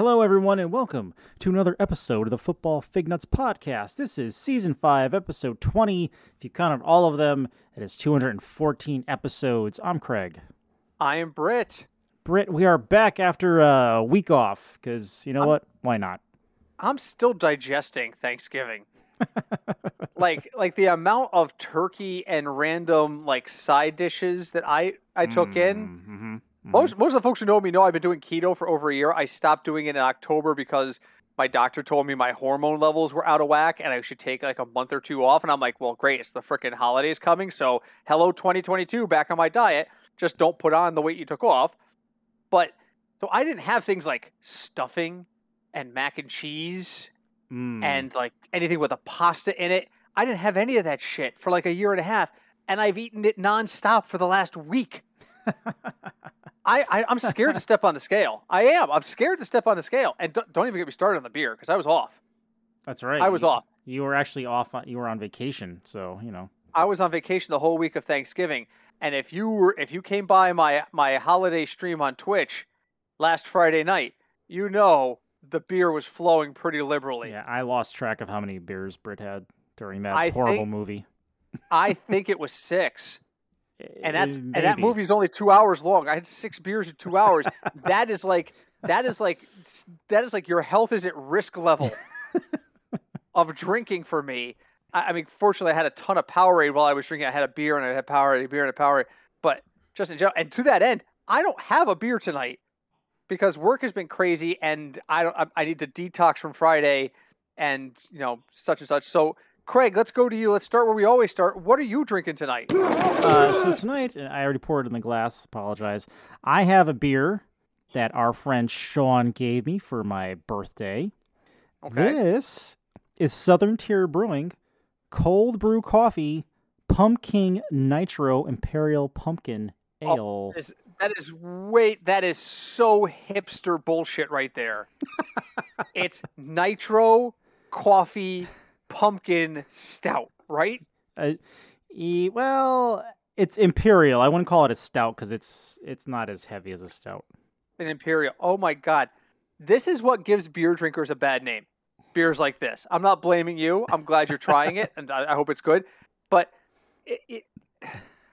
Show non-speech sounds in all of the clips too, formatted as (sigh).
Hello, everyone, and welcome to another episode of the Football Fig Nuts podcast. This is season five, episode 20. If you counted all of them, it is 214 episodes. I'm Craig. I am Britt. Britt, we are back after a week off because you know what? Why not? I'm still digesting Thanksgiving. (laughs) like like the amount of turkey and random like side dishes that I I took in. Mm-hmm. Most most of the folks who know me know I've been doing keto for over a year. I stopped doing it in October because my doctor told me my hormone levels were out of whack and I should take like a month or two off. And I'm like, well, great, it's the freaking holidays coming, so hello 2022, back on my diet. Just don't put on the weight you took off. But so I didn't have things like stuffing and mac and cheese Mm. and like anything with a pasta in it. I didn't have any of that shit for like a year and a half, and I've eaten it nonstop for the last week. (laughs) I, I I'm scared to (laughs) step on the scale. I am. I'm scared to step on the scale, and don't, don't even get me started on the beer because I was off. That's right. I was you, off. You were actually off. On, you were on vacation, so you know. I was on vacation the whole week of Thanksgiving, and if you were if you came by my my holiday stream on Twitch last Friday night, you know the beer was flowing pretty liberally. Yeah, I lost track of how many beers Britt had during that I horrible think- movie. I (laughs) think it was six. And that's Uh, and that maybe. movie's only two hours long. I had six beers in two hours. that is like that is like that is like your health is at risk level (laughs) of drinking for me. I, I mean, fortunately, I had a ton of Powerade while I was drinking. I had a beer and I had Powerade, a beer and a Powerade. But just in general, and to that end, I don't have a beer tonight because work has been crazy, and I don't. I, I need to detox from Friday, and you know such and such. So. Craig, let's go to you. Let's start where we always start. What are you drinking tonight? Uh, so tonight, and I already poured it in the glass. Apologize. I have a beer that our friend Sean gave me for my birthday. Okay. This is Southern Tier Brewing Cold Brew Coffee Pumpkin Nitro Imperial Pumpkin Oh, Ale. is that is wait that is so hipster bullshit right there. (laughs) it's nitro coffee pumpkin stout, right? Uh, e- well, it's Imperial. I wouldn't call it a stout because it's it's not as heavy as a stout. An imperial. Oh my god. This is what gives beer drinkers a bad name. Beers like this. I'm not blaming you. I'm glad you're trying it and I, I hope it's good. But it, it,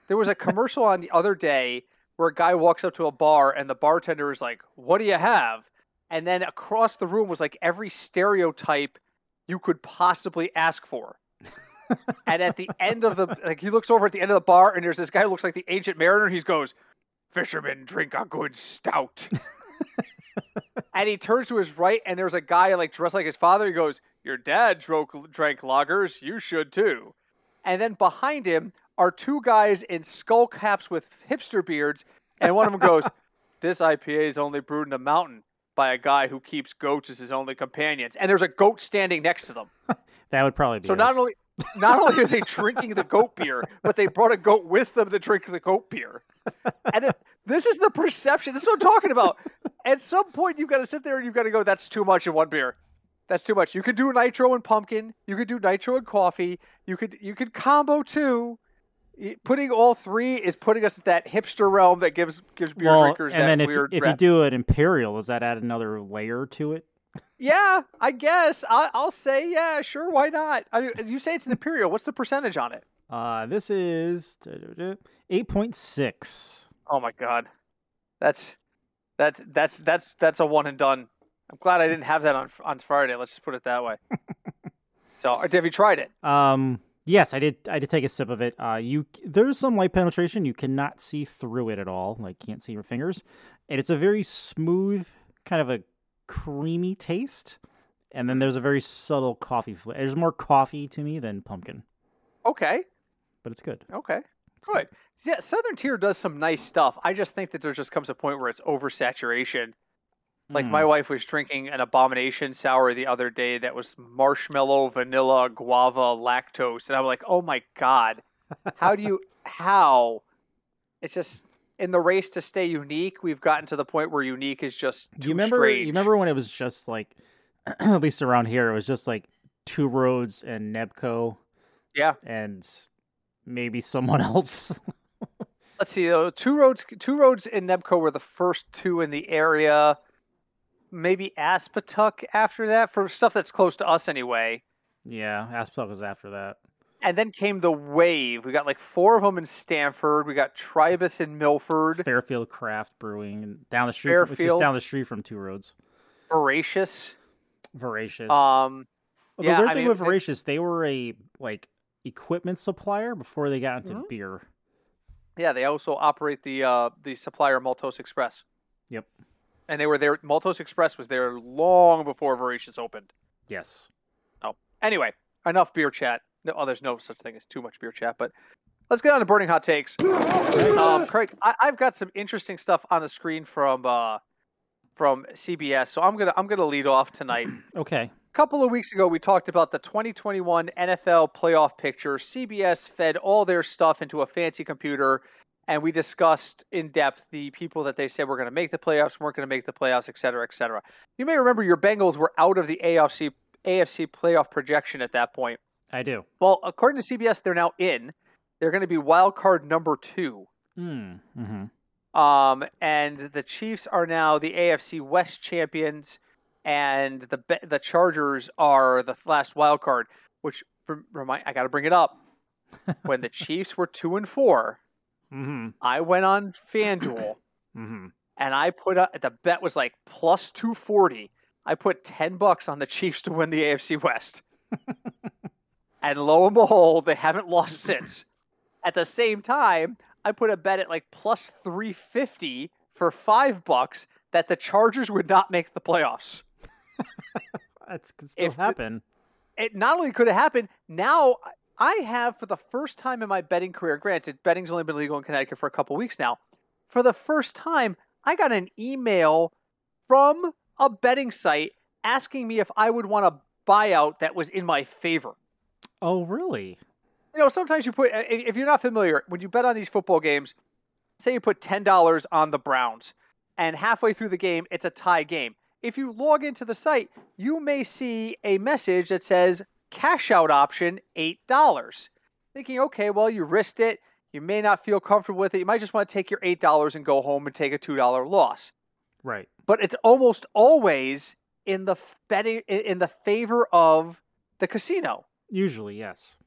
there was a commercial on the other day where a guy walks up to a bar and the bartender is like, "What do you have?" And then across the room was like every stereotype you could possibly ask for. (laughs) and at the end of the like he looks over at the end of the bar and there's this guy who looks like the ancient mariner. He goes, "Fishermen drink a good stout." (laughs) and he turns to his right and there's a guy like dressed like his father. He goes, "Your dad drank drank lagers. You should too." And then behind him are two guys in skull caps with hipster beards, and one of them goes, (laughs) "This IPA is only brewed in the mountain by a guy who keeps goats as his only companions." And there's a goat standing next to them. (laughs) That would probably be So not only not only are they drinking the goat beer, but they brought a goat with them to drink the goat beer. And it, this is the perception. This is what I'm talking about. At some point, you've got to sit there and you've got to go, "That's too much in one beer. That's too much." You could do nitro and pumpkin. You could do nitro and coffee. You could you could combo two. Putting all three is putting us at that hipster realm that gives gives beer well, drinkers and that then if, weird. if you do an Imperial, does that add another layer to it? yeah, I guess I, I'll say yeah, sure, why not? I mean, you say it's an imperial. What's the percentage on it? Uh, this is eight point six. Oh my god, that's that's that's that's that's a one and done. I'm glad I didn't have that on on Friday. Let's just put it that way. (laughs) so, have you tried it? Um, yes, I did. I did take a sip of it. Uh, you there's some light penetration. You cannot see through it at all. Like can't see your fingers, and it's a very smooth, kind of a creamy taste. And then there's a very subtle coffee flavor. There's more coffee to me than pumpkin, Okay, but it's good. okay, good. Yeah, Southern Tier does some nice stuff. I just think that there just comes a point where it's oversaturation. Like Mm. my wife was drinking an abomination sour the other day that was marshmallow, vanilla, guava, lactose, and I'm like, oh my god, how do you (laughs) how? It's just in the race to stay unique. We've gotten to the point where unique is just Do too you remember? strange. You remember when it was just like, (clears throat) at least around here, it was just like Two Roads and Nebco Yeah. and maybe someone (laughs) else. Let's see. though. Two roads, two roads in Nebco were the first two in the area. Maybe Aspetuck after that for stuff that's close to us anyway. Yeah, Aspetuck was after that. And then came the wave. We got like four of them in Stamford. We got Tribus in Milford. Fairfield Craft Brewing, and down the street, from, which is Fairfield. down the street from Two Roads. Veracious. Veracious. Um, Well, yeah, the weird I thing mean, with it- Veracious, they were a like equipment supplier before they got into Mhm. beer. yeah, they also operate the uh, the supplier Maltose Express. Yep. And they were there. Maltose Express was there long before Veracious opened. Yes. Oh, anyway, enough beer chat. No, oh, there's no such thing as too much beer chat, but let's get on to burning hot takes. Um, Craig, I, I've got some interesting stuff on the screen from uh, from CBS, so I'm gonna I'm gonna lead off tonight. (clears throat) Okay. A couple of weeks ago, we talked about the 2021 NFL playoff picture. CBS fed all their stuff into a fancy computer, and we discussed in depth the people that they said were going to make the playoffs, weren't going to make the playoffs, et cetera, et cetera. You may remember your Bengals were out of the AFC AFC playoff projection at that point. I do. Well, according to CBS, they're now in. They're going to be wild card number two. Mm. Mm-hmm. Um, and the Chiefs are now the AFC West champions, and the the Chargers are the last wild card. Which remind I got to bring it up. (laughs) when the Chiefs were two and four, Mm-hmm. I went on FanDuel (coughs) Mm-hmm. and I put up the bet was like plus two forty. I put ten bucks on the Chiefs to win the AFC West, (laughs) and lo and behold, they haven't lost since. At the same time, I put a bet at like plus three fifty for five bucks that the Chargers would not make the playoffs. (laughs) That could still If the- happen. It not only could have happened, now I have for the first time in my betting career. Granted, betting's only been legal in Connecticut for a couple weeks now. For the first time, I got an email from a betting site asking me if I would want a buyout that was in my favor. oh, really? You know, sometimes you put, if you're not familiar, when you bet on these football games, say you put $10 on the Browns, and halfway through the game, it's a tie game. If you log into the site, you may see a message that says cash out option $8. Thinking, okay, well, you risked it. You may not feel comfortable with it. You might just want to take your $8 and go home and take a $2 loss. Right. But it's almost always in the betting in the favor of the casino. Usually, yes.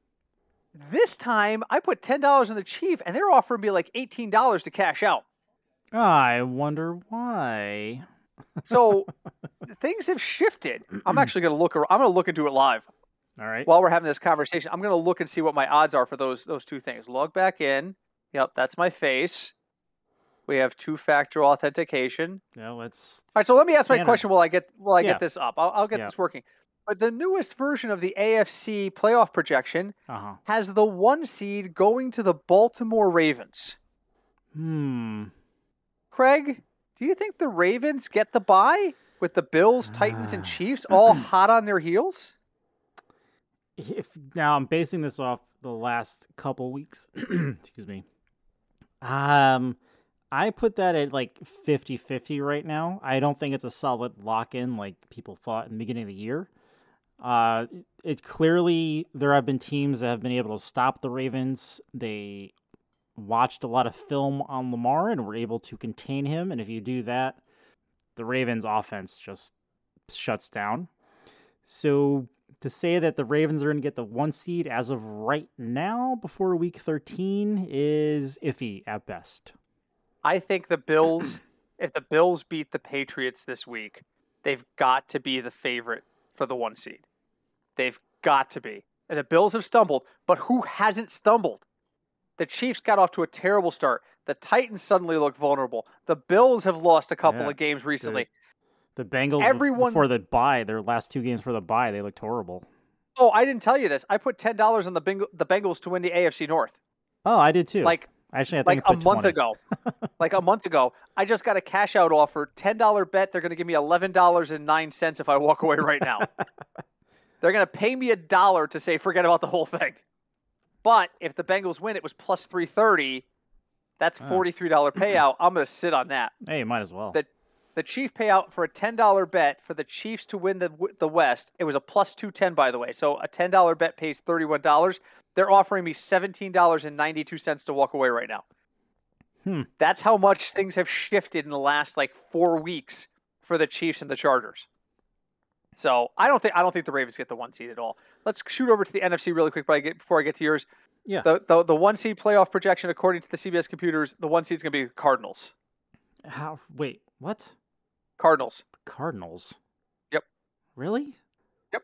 This time, I put ten dollars on the Chief, and they're offering me like eighteen dollars to cash out. I wonder why. So (laughs) things have shifted. I'm actually going to look. I'm going to look into it live All right. while we're having this conversation. I'm going to look and see what my odds are for those those two things. Log back in. Yep, that's my face. We have two-factor authentication. yeah, let's. All right, so let me ask my question while I get while I Yeah. get this up. I'll, I'll get Yeah. this working. But the newest version of the AFC playoff projection Uh huh. has the one seed going to the Baltimore Ravens. Hmm. Craig, do you think the Ravens get the bye with the Bills, Titans, and Chiefs all (clears throat) hot on their heels? If now I'm basing this off the last couple weeks. (clears throat) excuse me. Um I put that at like 50-50 right now. I don't think it's a solid lock-in like people thought in the beginning of the year. Uh it clearly there have been teams that have been able to stop the Ravens. They watched a lot of film on Lamar and were able to contain him and if you do that, the Ravens offense just shuts down. So to say that the Ravens are going to get the one seed as of right now before week 13 is iffy at best. I think the Bills, if the Bills beat the Patriots this week, they've got to be the favorite for the one seed. They've got to be. And the Bills have stumbled, but who hasn't stumbled? The Chiefs got off to a terrible start. The Titans suddenly look vulnerable. The Bills have lost a couple Yeah, of games recently. The Bengals, Everyone- before the buy their last two games for the buy they looked horrible. Oh, I didn't tell you this. I put ten dollars on the Beng- the Bengals to win the AFC North. Oh, I did too. Like Actually, I like think I a put month 20. ago. (laughs) like a month ago, I just got a cash out offer, ten dollar bet. They're going to give me eleven dollars and nine cents if I walk away right now. (laughs) They're going to pay me a dollar to say forget about the whole thing. But if the Bengals win, it was plus three thirty. That's Ah. forty three dollar payout. I'm going to sit on that. Hey, you might as well. The the Chief payout for a ten dollar bet for the Chiefs to win the the West. It was a plus two ten, by the way. So a ten dollar bet pays thirty one dollars. They're offering me seventeen dollars and ninety two cents to walk away right now. Hmm. That's how much things have shifted in the last like four weeks for the Chiefs and the Chargers. So I don't think I don't think the Ravens get the one seed at all. Let's shoot over to the NFC really quick, but I get, before I get to yours. Yeah. The, the the one seed playoff projection according to the CBS computers, the one seed is going to be the Cardinals. How? Wait, what? Cardinals. The Cardinals. Yep. Really? Yep.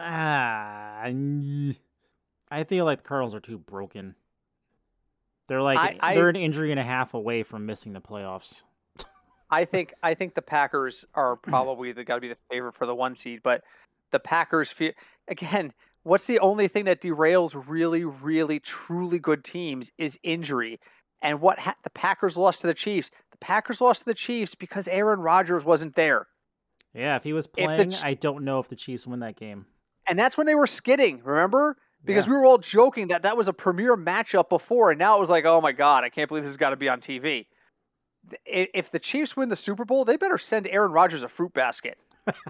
Ah, I feel like the Cardinals are too broken. They're like I- I- they're an injury and a half away from missing the playoffs. I think I think the Packers are (clears throat) probably the got to be the favorite for the one seed, but the Packers feel again. What's the only thing that derails really, really, truly good teams is injury. And what ha- the Packers lost to the Chiefs? The Packers lost to the Chiefs because Aaron Rodgers wasn't there, Yeah, if he was playing, Ch- I don't know if the Chiefs win that game. and that's when they were skidding. Remember? Because Yeah. we were all joking that that was a premier matchup before, and now it was like, oh my god, I can't believe this has got to be on TV. If the Chiefs win the Super Bowl, they better send Aaron Rodgers a fruit basket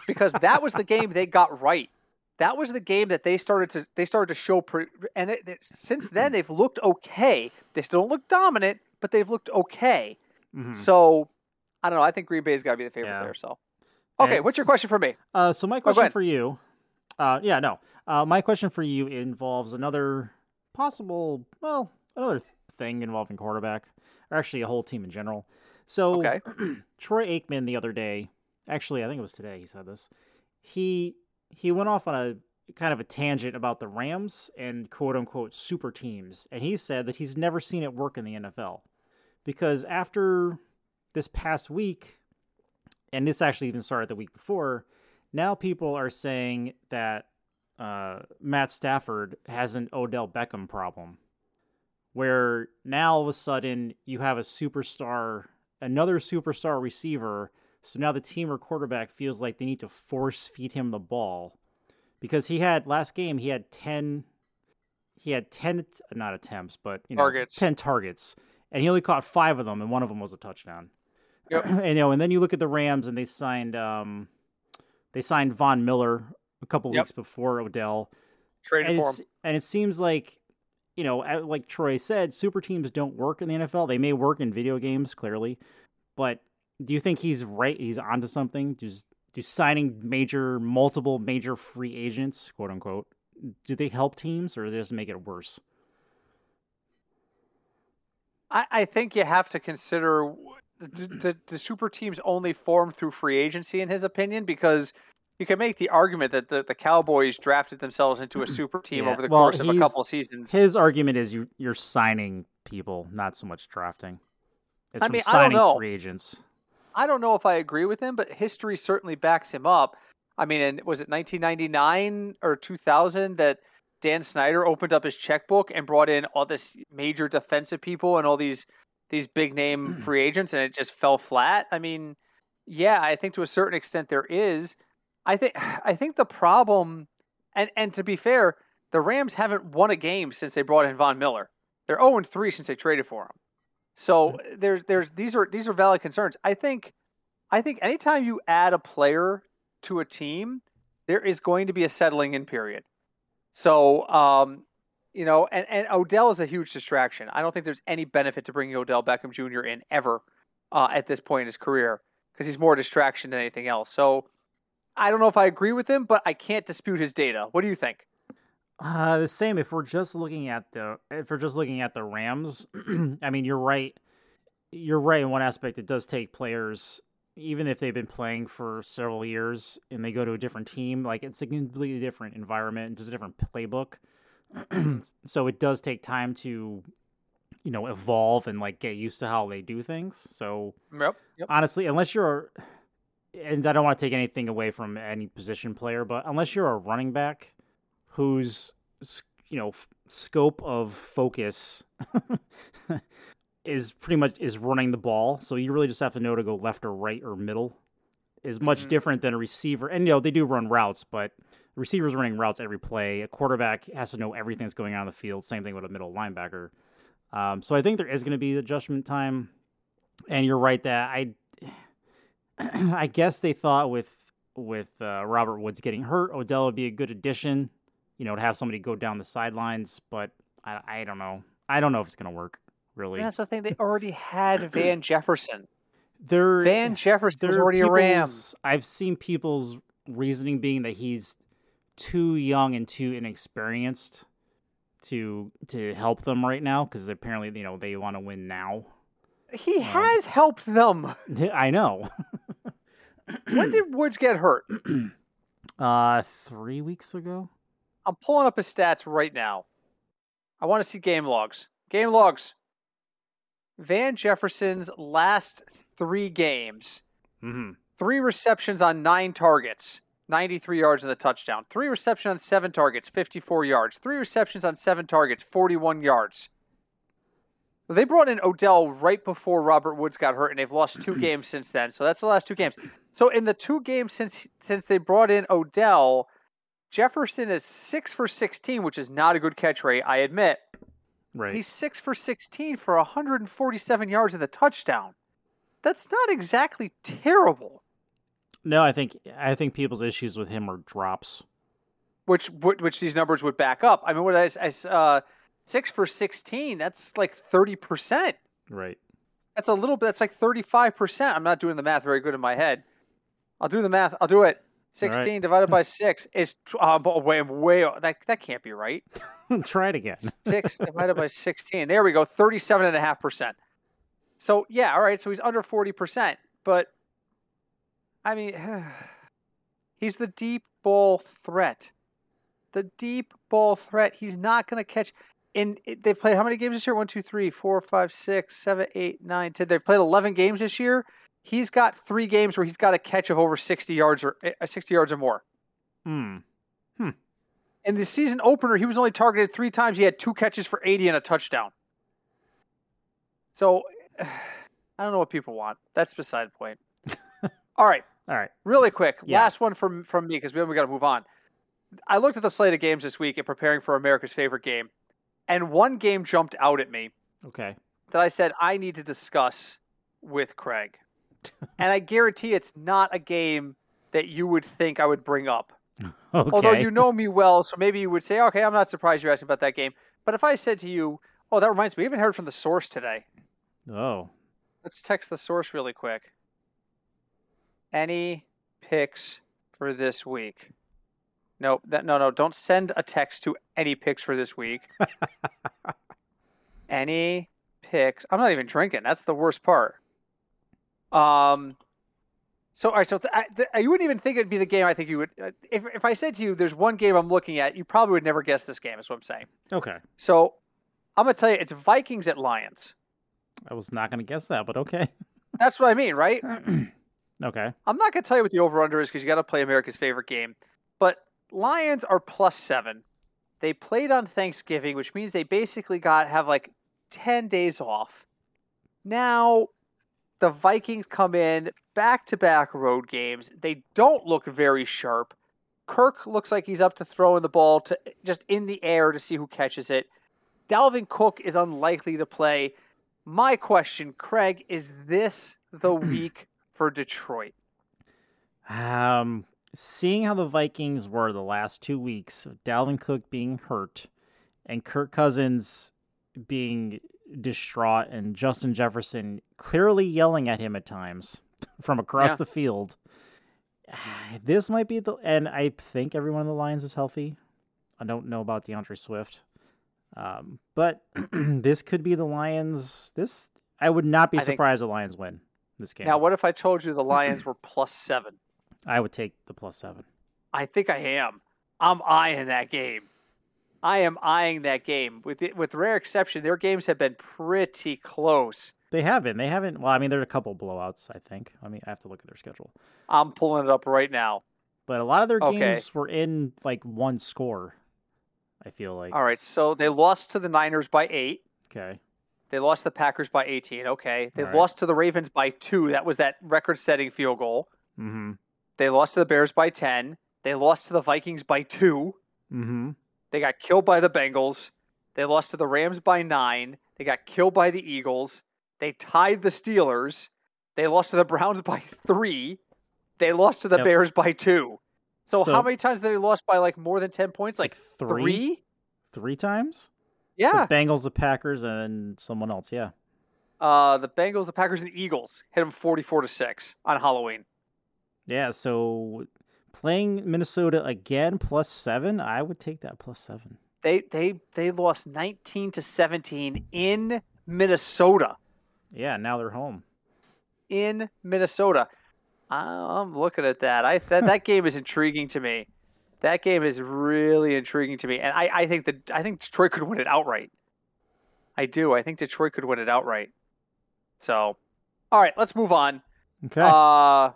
because that was the game they got right. That was the game that they started to they started to show, pre- and it, it- since then they've looked okay. They still don't look dominant, but they've looked okay. Mhm. So I don't know. I think Green Bay's got to be the favorite Yeah. there. So okay, And what's your question for me? Uh, so my question ahead. for you, uh, yeah, no, uh, my question for you involves another possible, well, another thing involving quarterback, or actually a whole team in general. So Okay. (clears throat) Troy Aikman the other day, actually, I think it was today. He said this. He he went off on a kind of a tangent about the Rams and quote unquote super teams, and he said that he's never seen it work in the NFL because after this past week, and this actually even started the week before, now people are saying that uh, Matt Stafford has an Odell Beckham problem, where now all of a sudden you have a superstar, another superstar receiver. So now the team or quarterback feels like they need to force feed him the ball because he had last game he had 10 he had 10 not attempts but you know Targets. 10 targets and he only caught 5 of them and one of them was a touchdown. Yep. (clears throat) and you know and then you look at the Rams and they signed um they signed Von Miller a couple Yep. weeks before Odell Traded and, for him. and it seems like you know like troy said super teams don't work in the nfl they may work in video games clearly but do you think he's right he's onto something? Do do signing major multiple major free agents quote unquote do they help teams or just make it worse? I, I think you have to consider the, the, the super teams only form through free agency, in his opinion, because you can make the argument that the, the Cowboys drafted themselves into a (clears throat) super team Yeah, over the well, course of a couple of seasons. his argument is you you're signing people not so much drafting. It's I mean, I don't signing know. free agents I don't know if I agree with him, but history certainly backs him up. I mean, and was it 1999 or 2000 that Dan Snyder opened up his checkbook and brought in all this major defensive people and all these these big name (clears throat) free agents, and it just fell flat? I mean, yeah, I think to a certain extent there is. I think (sighs) I think the problem, and and to be fair, the Rams haven't won a game since they brought in Von Miller. They're 0 3 since they traded for him. So there's there's these are these are valid concerns. I think I think anytime you add a player to a team, there is going to be a settling in period. So um, you know, and, and Odell is a huge distraction. I don't think there's any benefit to bringing Odell Beckham Jr. in ever uh, at this point in his career because he's more a distraction than anything else. So I don't know if I agree with him, but I can't dispute his data. What do you think? Uh, the same. If we're just looking at the, if we're just looking at the Rams, (clears throat) I mean, you're right. You're right in one aspect. It does take players, even if they've been playing for several years, and they go to a different team. Like it's a completely different environment, and just a different playbook. (clears throat) so it does take time to, you know, evolve and like get used to how they do things. So Yep. Yep. honestly, unless you're, and I don't want to take anything away from any position player, but unless you're a running back whose you know f- scope of focus (laughs) is pretty much is running the ball, so you really just have to know to go left or right or middle. Is much Mhm. different than a receiver, and you know they do run routes, but receiver's running routes every play. A quarterback has to know everything that's going on in the field. Same thing with a middle linebacker. Um, so I think there is going to be adjustment time, and you're right that I, (clears throat) I guess they thought with with uh, Robert Woods getting hurt, Odell would be a good addition. You know, to have somebody go down the sidelines, but I, I don't know. I don't know if it's going to work. Really, That's the thing. They already had (clears throat) Van Jefferson. There, Van Jefferson was already a Ram. I've seen people's reasoning being that he's too young and too inexperienced to to help them right now because apparently you know they want to win now. He has helped them. (laughs) I know. when did (clears throat) Woods get hurt? Uh, three weeks ago. I'm pulling up his stats right now. I want to see game logs. Game logs. Van Jefferson's last three games Mm-hmm. three receptions on nine targets, 93 yards in the touchdown. Three receptions on seven targets, 54 yards. Three receptions on seven targets, 41 yards. They brought in Odell right before Robert Woods got hurt, and they've lost two (clears throat) games since then. So that's the last two games. So in the two games since since they brought in Odell, Jefferson is six for 16, which is not a good catch rate, I admit. Right. He's six for 16 for 147 yards in the touchdown. That's not exactly terrible. no, I think I think people's issues with him are drops. which which which these numbers would back up. I mean, what I, I uh, six for sixteen. That's like thirty percent. Right. That's a little bit. That's like thirty five percent. I'm not doing the math very good in my head. I'll do the math. I'll do it. Sixteen divided by six is tw- uh, way way. That that can't be right. (laughs) Try it again. Six (laughs) divided by sixteen. There we go. Thirty-seven and a half percent. So yeah, all right. So he's under forty percent, but I mean, (sighs) he's the deep ball threat. The deep ball threat. He's not going to catch. In they've played how many games this year? One, two, three, four, five, six, seven, eight, nine, ten. They've played eleven games this year. He's got three games where he's got a catch of over sixty yards or uh, sixty yards or more. Hmm. Hmm. In the season opener, he was only targeted three times. He had two catches for 80 and a touchdown. So, (sighs) I don't know what people want. That's beside the point. (laughs) All right, All right. really quick. Yeah. Last one from from me because we, we got to move on. I looked at the slate of games this week in preparing for America's favorite game, and one game jumped out at me Okay. that I said I need to discuss with Craig. (laughs) and I guarantee it's not a game that you would think I would bring up. (laughs) Okay. Although you know me well, so maybe you would say, okay, I'm not surprised you're asking about that game. But if I said to you, oh, that reminds me, we haven't heard from the source today. Oh. Let's text the source really quick. Any picks for this week? No, that no, no. Don't send a text to any picks for this week. (laughs) any picks? I'm not even drinking. That's the worst part. Um. So, all right. So, th- I, th- you wouldn't even think it'd be the game. I think you would. Uh, if if I said to you, "There's one game I'm looking at," you probably would never guess this game. Is what I'm saying. Okay. So, I'm gonna tell you, it's Vikings at Lions. I was not to guess that, but okay. (laughs) That's what I mean, right? (clears throat) okay. I'm not to tell you what the over under is because you got to play America's favorite game. But Lions are plus seven. They played on Thanksgiving, which means they basically got have like 10 days off. Now, the Vikings come in back to back road games. They don't look very sharp. Kirk looks like he's up to throwing the ball to just in the air to see who catches it. Dalvin Cook is unlikely to play. My question, Craig, is this the (clears throat) week for Detroit? Um, seeing how the Vikings were the last two weeks, of Dalvin Cook being hurt and Kirk Cousins being distraught and Justin Jefferson clearly yelling at him at times (laughs) from across Yeah. the field. (sighs) This might be the and I think everyone in the Lions is healthy. I don't know about D'Andre Swift. Um, but (clears throat) this could be the Lions. This I would not be I think- surprised the Lions win this game. Now, what if I told you the Lions were plus seven? I would take the plus seven. I think I am. I'm eyeing that game. I am eyeing that game. With the, with rare exception, their games have been pretty close. They haven't. They haven't. Well, I mean, there are a couple blowouts. I think. I mean, I have to look at their schedule, I'm pulling it up right now. but a lot of their Okay. games were in like one score. I feel like. All right, so they lost to the Niners by eight. Okay. They lost the Packers by 18. Okay. They right. lost to the Ravens by two. That was that record setting field goal. Mm-hmm. They lost to the Bears by 10. They lost to the Vikings by two. Mm-hmm. They got killed by the Bengals. They lost to the Rams by nine. They got killed by the Eagles. They tied the Steelers. They lost to the Browns (laughs) by three. They lost to the Yep. Bears by two. So, So- how many times did they lost by like more than 10 points? Like, three. three? Three times. Yeah. The Bengals, the Packers, and someone else. Yeah. Uh, the Bengals, the Packers, and the Eagles hit them 44 to 6 on Halloween. Yeah, so playing Minnesota again plus seven, I would take that plus seven. They they they lost 19 to 17 in Minnesota. Yeah, now they're home. In Minnesota. I'm looking at that. I that, that (laughs) game is intriguing to me. That game is really intriguing to me. And I, I think that I think Detroit could win it outright. I do. I think Detroit could win it outright. So all right, let's move on. Okay. Uh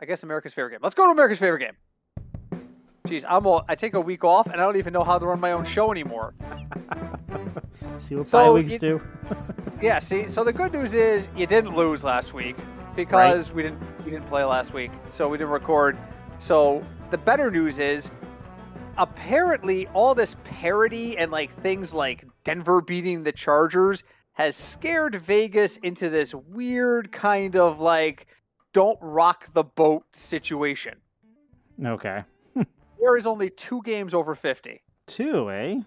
I guess America's favorite game. Let's go to America's favorite game. Jeez, I'm all, I take a week off and I don't even know how to run my own show anymore. (laughs) see what so bye weeks you- do. (laughs) Yeah, see, so the good news is you didn't lose last week because we didn't we didn't play last week, so we didn't record. So the better news is apparently all this parody and like things like Denver beating the Chargers has scared Vegas into this weird kind of like don't rock the boat situation. Okay. (laughs) There is only two games over 50. Two, eh?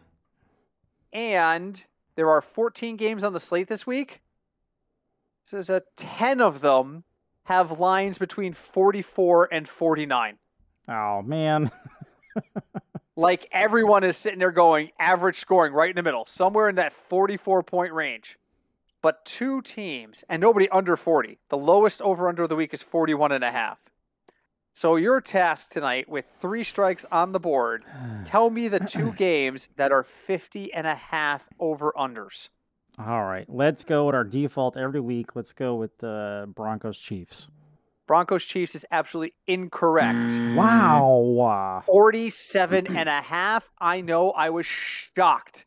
and there are 14 games on the slate this week. So there's a 10 of them have lines between 44 and 49. Oh man. (laughs) Like everyone is sitting there going average scoring right in the middle, somewhere in that 44 point range. But two teams and nobody under 40. The lowest over under of the week is 41 and a half. So your task tonight with three strikes on the board, (sighs) tell me the two (clears throat) games that are 50 and a half over unders. All right, let's go with our default every week. Let's go with the Broncos Chiefs. Broncos Chiefs is absolutely incorrect. Mm, wow. 47 (clears throat) and a half. I know I was shocked.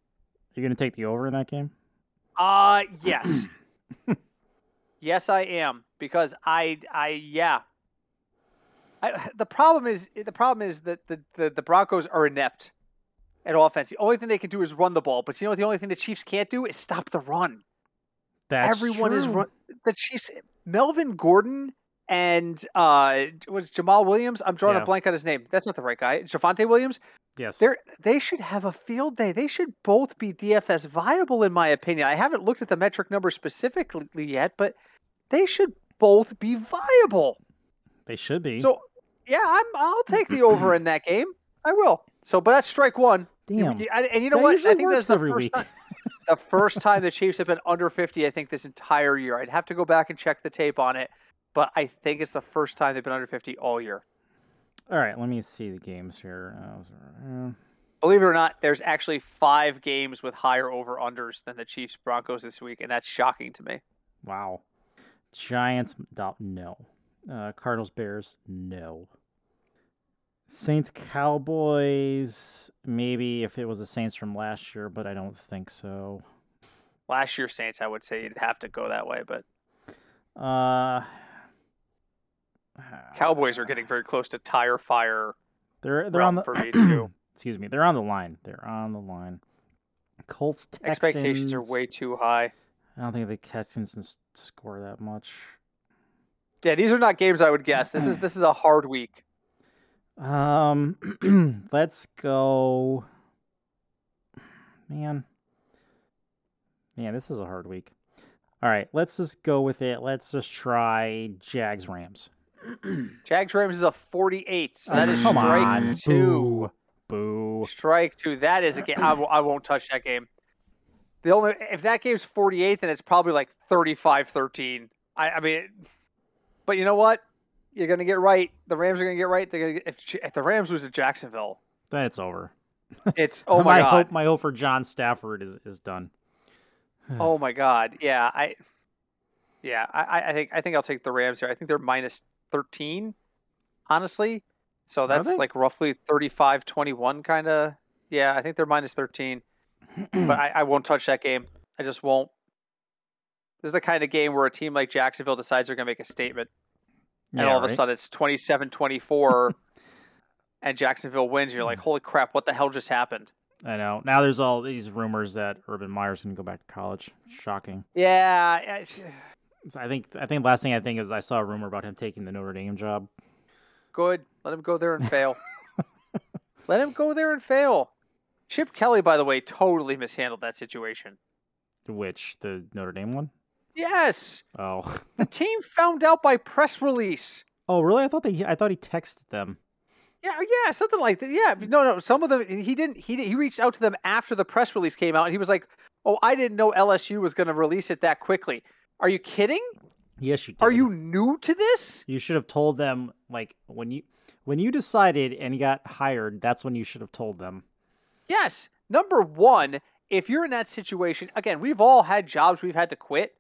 You're gonna take the over in that game? Uh yes. yes I am because I I yeah. I, the problem is the problem is that the, the, the Broncos are inept at offense. The only thing they can do is run the ball. But you know what the only thing the Chiefs can't do is stop the run. That's Everyone is true. run the Chiefs Melvin Gordon and uh was Jamal Williams. I'm drawing Yeah. a blank on his name. That's not the right guy. Javonte Williams. Yes. They're they should have a field day. They should both be DFS viable, in my opinion. I haven't looked at the metric number specifically yet, but they should both be viable. They should be. So yeah, I'm I'll take the over (clears throat) in that game. I will. So, but that's strike one. Damn. and, and you know That what? I think that's the every first week. time. (laughs) The first time the Chiefs have been under 50, I think this entire year. I'd have to go back and check the tape on it, but I think it's the first time they've been under 50 all year. All right, let me see the games here. Uh, Believe it or not, there's actually five games with higher over unders than the Chiefs Broncos this week, and that's shocking to me. Wow. Giants, no. Uh, Cardinals, Bears, no. Saints, Cowboys, maybe if it was the Saints from last year, but I don't think so. Last year Saints, I would say you'd have to go that way, but Uh, Cowboys are getting very close to tire fire They're they're on the for me (clears throat) too. excuse me. They're on the line. They're on the line. Colts, Texans. Expectations are way too high. I don't think the Texans can score that much. Yeah, these are not games I would guess. This is this is a hard week. Um, (clears throat) let's go. Man, man, this is a hard week. All right, let's just go with it. Let's just try Jags Rams. (clears throat) Jags Rams is a 48. So that is come strike on, two. Boo. Strike two. That is a game. I, w- I won't touch that game. The only if that game's 48, then it's probably like 35-13. I, I mean, but you know what? You're gonna get right. The Rams are gonna get right. They're gonna get, if, if the Rams lose to Jacksonville, That's over. it's oh my, (laughs) god. hope, my hope for John Stafford is is done. (sighs) Oh my god. Yeah, I Yeah, I, I- I think I think I'll take the Rams here. I think they're minus 13, honestly. So that's like roughly 35-21 kind of. Yeah, I think they're minus 13. (clears throat) but I, I won't touch that game. I just won't. This is the kind of game where a team like Jacksonville decides they're going to make a statement. And Yeah, all of a right? sudden it's 27 24 (laughs) and Jacksonville wins. You're like, holy crap, what the hell just happened? I know. Now there's all these rumors that Urban Meyer's going to go back to college. Shocking. Yeah. So I think I think last thing I think is I saw a rumor about him taking the Notre Dame job. Good. Let him go there and fail. (laughs) Let him go there and fail. Chip Kelly, by the way, totally mishandled that situation. Which the Notre Dame one? Yes. Oh. The (laughs) team found out by press release. Oh, really? I thought they. I thought he texted them. Yeah, yeah, something like that. Yeah, no, no. Some of them he didn't. He he reached out to them after the press release came out, and he was like, "Oh, I didn't know LSU was going to release it that quickly." Are you kidding? Yes, you did. Are you new to this? You should have told them like when you when you decided and you got hired. That's when you should have told them. Yes. Number one, if you're in that situation, again, we've all had jobs we've had to quit.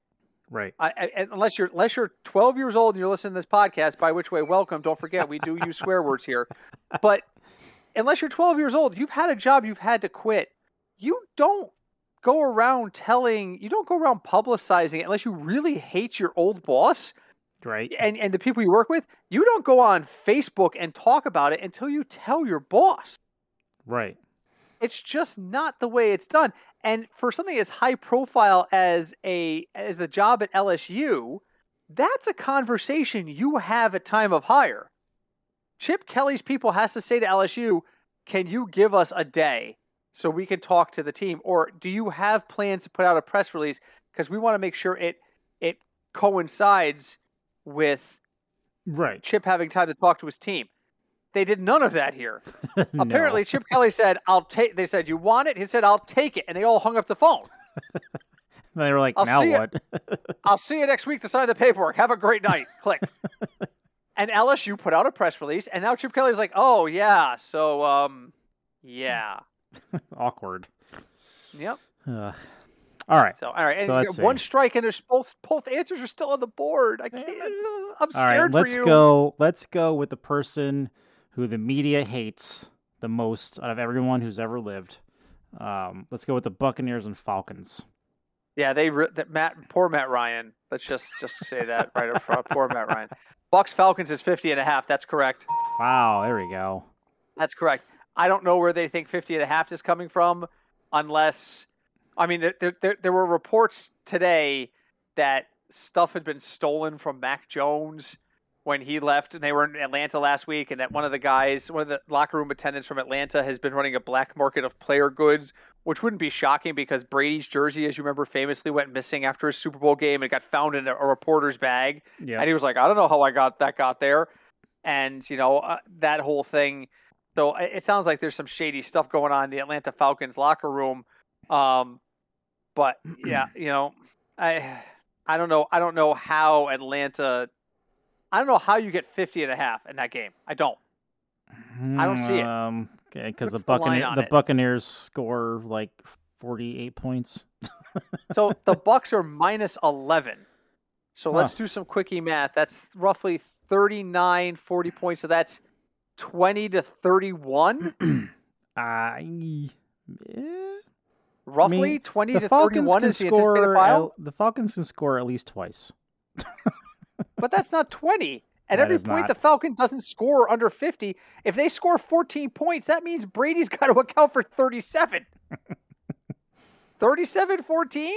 Right. I, I, unless you're unless you're 12 years old and you're listening to this podcast, by which way, welcome. Don't forget we do use swear words here. But unless you're 12 years old, you've had a job you've had to quit. You don't go around telling. You don't go around publicizing it unless you really hate your old boss Right. and and the people you work with. You don't go on Facebook and talk about it until you tell your boss. Right. It's just not the way it's done. And for something as high profile as a as the job at LSU, that's a conversation you have at time of hire. Chip Kelly's people has to say to LSU, "Can you give us a day so we can talk to the team or do you have plans to put out a press release because we want to make sure it it coincides with Right. Chip having time to talk to his team?" They did none of that here. (laughs) No. Apparently, Chip Kelly said, "I'll take." They said, "You want it?" He said, "I'll take it," and they all hung up the phone. (laughs) they were like, I'll now what? (laughs) I'll see you next week to sign the paperwork. Have a great night. Click. and LSU put out a press release, and now Chip Kelly's like, "Oh yeah, so um, yeah, (laughs) Awkward. yep." Ugh. all right. So all right, and So you one see. strike, and there's both both answers are still on the board. I can't. I'm All scared right. for Let's you. go. Let's go with the person who the media hates the most out of everyone who's ever lived. Um, let's go with the Buccaneers and Falcons. Yeah, they re- that Matt poor Matt Ryan. Let's just just say that right up front. Poor Matt Ryan. Bucs Falcons is 50 and a half. That's correct. Wow. There we go. That's correct. I don't know where they think 50 and a half is coming from unless I mean there there, there, were reports today that stuff had been stolen from Mac Jones when he left and they were in Atlanta last week and that one of the guys one of the locker room attendants from Atlanta has been running a black market of player goods which wouldn't be shocking because Brady's jersey as you remember famously went missing after his Super Bowl game and got found in a, a reporter's bag Yeah. and he was like, I don't know how I got that got there, and you know uh, that whole thing. So it it sounds like there's some shady stuff going on in the Atlanta Falcons locker room. Um, but yeah, (clears throat) you know, I I don't know I don't know how Atlanta. I don't know how you get 50 and a half in that game. I don't. I don't see it. Um, okay, because the What's the Buccaneers the? Buccaneers score like forty-eight points. (laughs) So the Bucs are minus 11. So let's do some quickie math. That's roughly 39, 40 points. So that's 20 to 31. (clears throat) I. eh, Roughly mean, 20 the to Falcons 31 can is the anticipated file, At, the Falcons can score at least twice. but that's not 20. At That every point not. the Falcon doesn't score under 50, if they score 14 points, that means Brady's (laughs) got to account for 37. 37 14?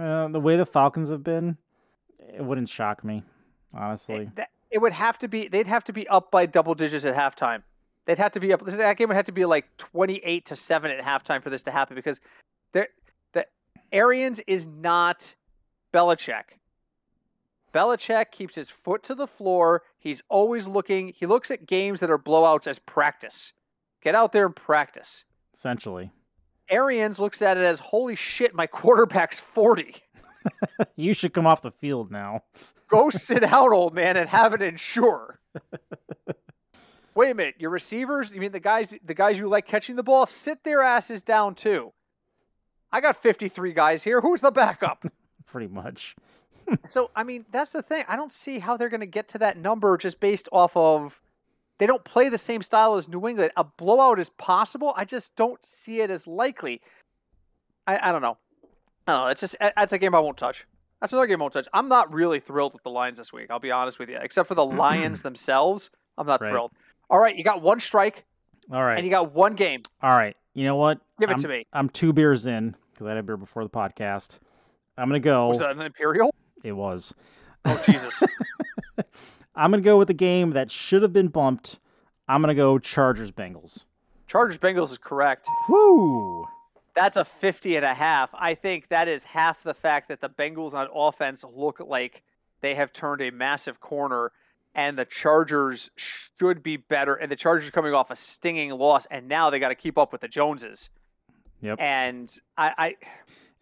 Uh, the way the Falcons have been, it wouldn't shock me, honestly. That, it would have to be, they'd have to be up by double digits at halftime. They'd have to be up, this, that game would have to be like 28 to 7 at halftime for this to happen because there, the Arians is not Belichick. Belichick keeps his foot to the floor. He's always looking. He looks at games that are blowouts as practice. Get out there and practice. Essentially, Arians looks at it as holy shit, my quarterback's 40. (laughs) you should come off the field now. Go sit out, old man, and have it insure. Wait a minute, your receivers, you mean the guys the guys you like catching the ball, sit their asses down too. I got 53 guys here. Who's the backup? (laughs) Pretty much. (laughs) So, I mean, that's the thing. I don't see how they're going to get to that number just based off of they don't play the same style as New England. A blowout is possible. I just don't see it as likely. I, I don't know. I don't know. It's just that's a game I won't touch. That's another game I won't touch. I'm not really thrilled with the Lions this week. I'll be honest with you. Except for the Lions themselves, I'm not Right. thrilled. All right, you got one strike All right. and you got one game. All right. You know what? Give it I'm, to me. I'm two beers in because I had a beer before the podcast. I'm gonna go. Was that an Imperial? It was. Oh Jesus! (laughs) I'm gonna go with the game that should have been bumped. I'm gonna go Chargers Bengals. Chargers Bengals is correct. Woo! That's a 50 and a half. I think that is half the fact that the Bengals on offense look like they have turned a massive corner and the Chargers should be better. And the Chargers coming off a stinging loss, and now they got to keep up with the Joneses. Yep. And I, I,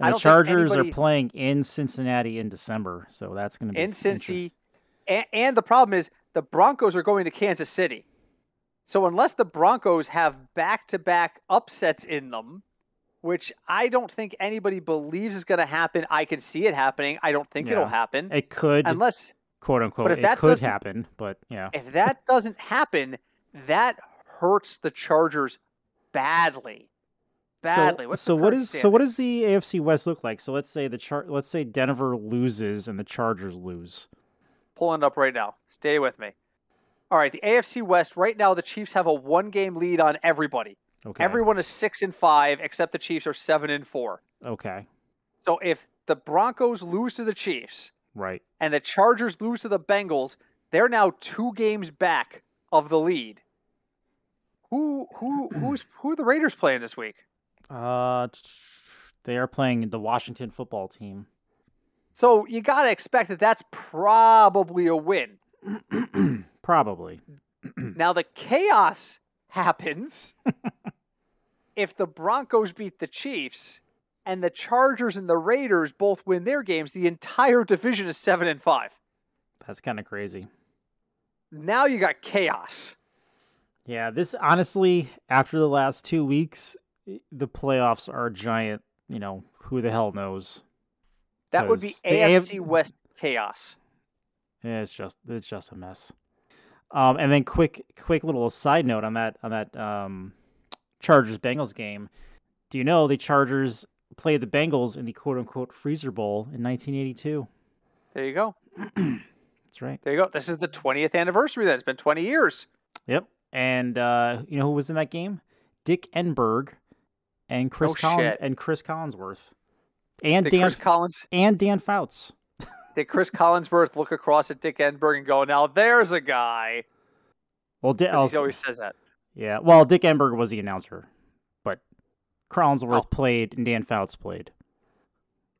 And I the Chargers anybody- are playing in Cincinnati in December, so that's going to be in Cincy, and, and the problem is the Broncos are going to Kansas City. So unless the Broncos have back-to-back upsets in them, which I don't think anybody believes is going to happen, I can see it happening. I don't think it'll happen It could, unless quote unquote, but if it that could doesn't- happen, but yeah. if that (laughs) doesn't happen, that hurts the Chargers badly. Badly. So, What's so what so what does the AFC West look like? So let's say the chart. Let's say Denver loses and the Chargers lose. pulling it up right now. Stay with me. All right, the AFC West right now the Chiefs have a one-game lead on everybody. Okay. Everyone is 6 and 5 except the Chiefs are 7 and 4. Okay. So if the Broncos lose to the Chiefs Right. and the Chargers lose to the Bengals, they're now 2 games back of the lead. Who who (clears throat) who's who are the Raiders playing this week? Uh, they are playing the Washington football team. So you got to expect that that's probably a win. (clears throat) (clears throat) Probably. Now the chaos happens (laughs) if the Broncos beat the Chiefs and the Chargers and the Raiders both win their games. The entire division is seven and five. That's kind of crazy. Now you got chaos. Yeah. This honestly, after the last two weeks, the playoffs are giant. You know, who the hell knows? That would be AF AFC West chaos. Yeah, it's just it's just a mess. Um, and then quick quick little side note on that on that um, Chargers Bengals game. Do you know the Chargers played the Bengals in the quote unquote Freezer Bowl in 1982? There you go. (clears throat) That's right. There you go. This is the 20th anniversary. That it's been 20 years. Yep. And uh, you know who was in that game? Dick Enberg and Chris No Collins and Chris Collinsworth and Did Dan Chris Collins and Dan Fouts. (laughs) did Chris Collinsworth look across at Dick Enberg and go, "Now there's a guy." Well, he always says that. Yeah, well, Dick Enberg was the announcer, but Collinsworth Oh. played and Dan Fouts played.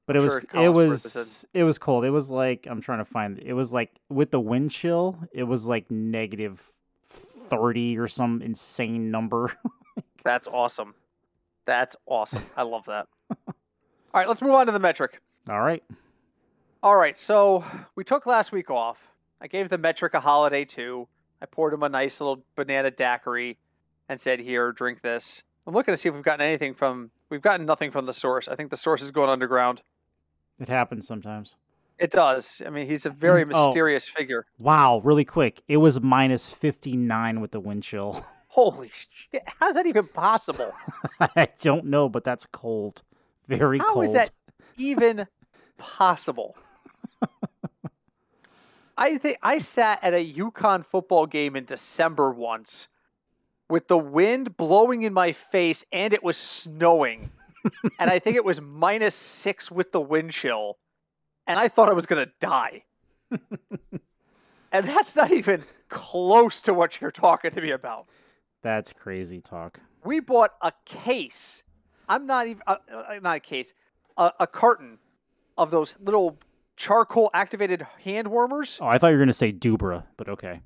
But it I'm was sure it was it was cold. It was like I'm trying to find. It was like with the wind chill, it was like negative thirty or some insane number. (laughs) That's awesome. That's awesome. I love that. (laughs) All right, let's move on to the metric. All right, All right, so we took last week off. I gave the metric a holiday too. I poured him a nice little banana daiquiri and said, "Here, drink this." I'm looking to see if we've gotten anything from. We've gotten nothing from the source. I think the source is going underground. it happens sometimes. It does. I mean, he's a very mm, Oh. mysterious figure. Wow, really quick. It was minus fifty nine with the wind chill. (laughs) Holy shit! How's that even possible? (laughs) I don't know, but that's cold. Very How cold. is that even (laughs) possible? I think I sat at a UConn football game in December once with the wind blowing in my face and it was snowing. (laughs) and I think it was minus six with the wind chill. And I thought I was going to die. (laughs) and that's not even close to what you're talking to me about. That's crazy talk. We bought a case. I'm not even uh, uh, not a case, a, a carton of those little charcoal activated hand warmers. Oh, I thought you were gonna say Dubra, but okay.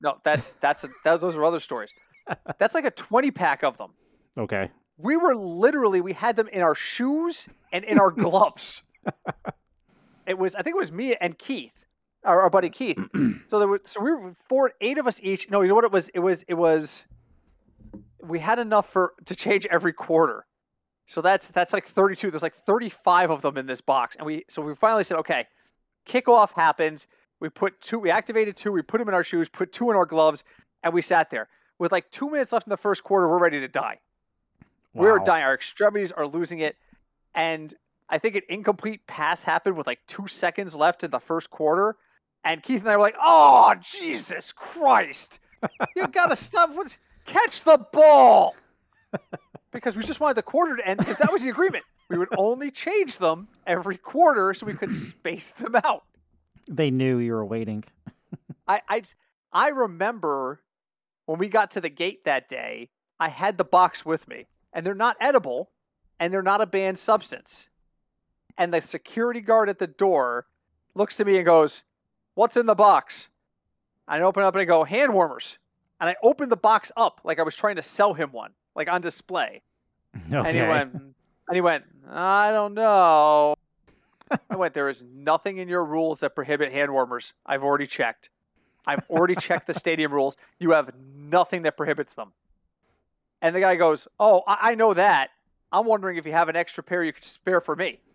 No, that's that's a, that, those are other stories. That's like a 20 pack of them. Okay. We were literally we had them in our shoes and in our (laughs) gloves. it was I think it was me and Keith, our, our buddy Keith. so there were so we were four eight of us each. No, you know what it was? It was it was we had enough for to change every quarter. So that's that's like 32. There's like 35 of them in this box. And we so we finally said, okay, kickoff happens. We put two, we activated two, we put them in our shoes, put two in our gloves, and we sat there. With like two minutes left in the first quarter, we're ready to die. We're dying. Our extremities are losing it. And I think an incomplete pass happened with like two seconds left in the first quarter. And Keith and I were like, oh, Jesus Christ. You got to stop. What's, catch the ball. (laughs) Because we just wanted the quarter to end because that was the agreement. We would only change them every quarter so we could (clears throat) space them out. They knew you were waiting. I, I, I remember when we got to the gate that day, I had the box with me, and they're not edible, and they're not a banned substance. And the security guard at the door looks at me and goes, What's in the box? I open up and I go, Hand warmers. And I opened the box up like I was trying to sell him one, like on display. Okay. And he went, and he went, I don't know. (laughs) I went, there is nothing in your rules that prohibit hand warmers. I've already checked. I've already checked the stadium rules. You have nothing that prohibits them. And the guy goes, Oh, I, I know that. I'm wondering if you have an extra pair you could spare for me. (laughs)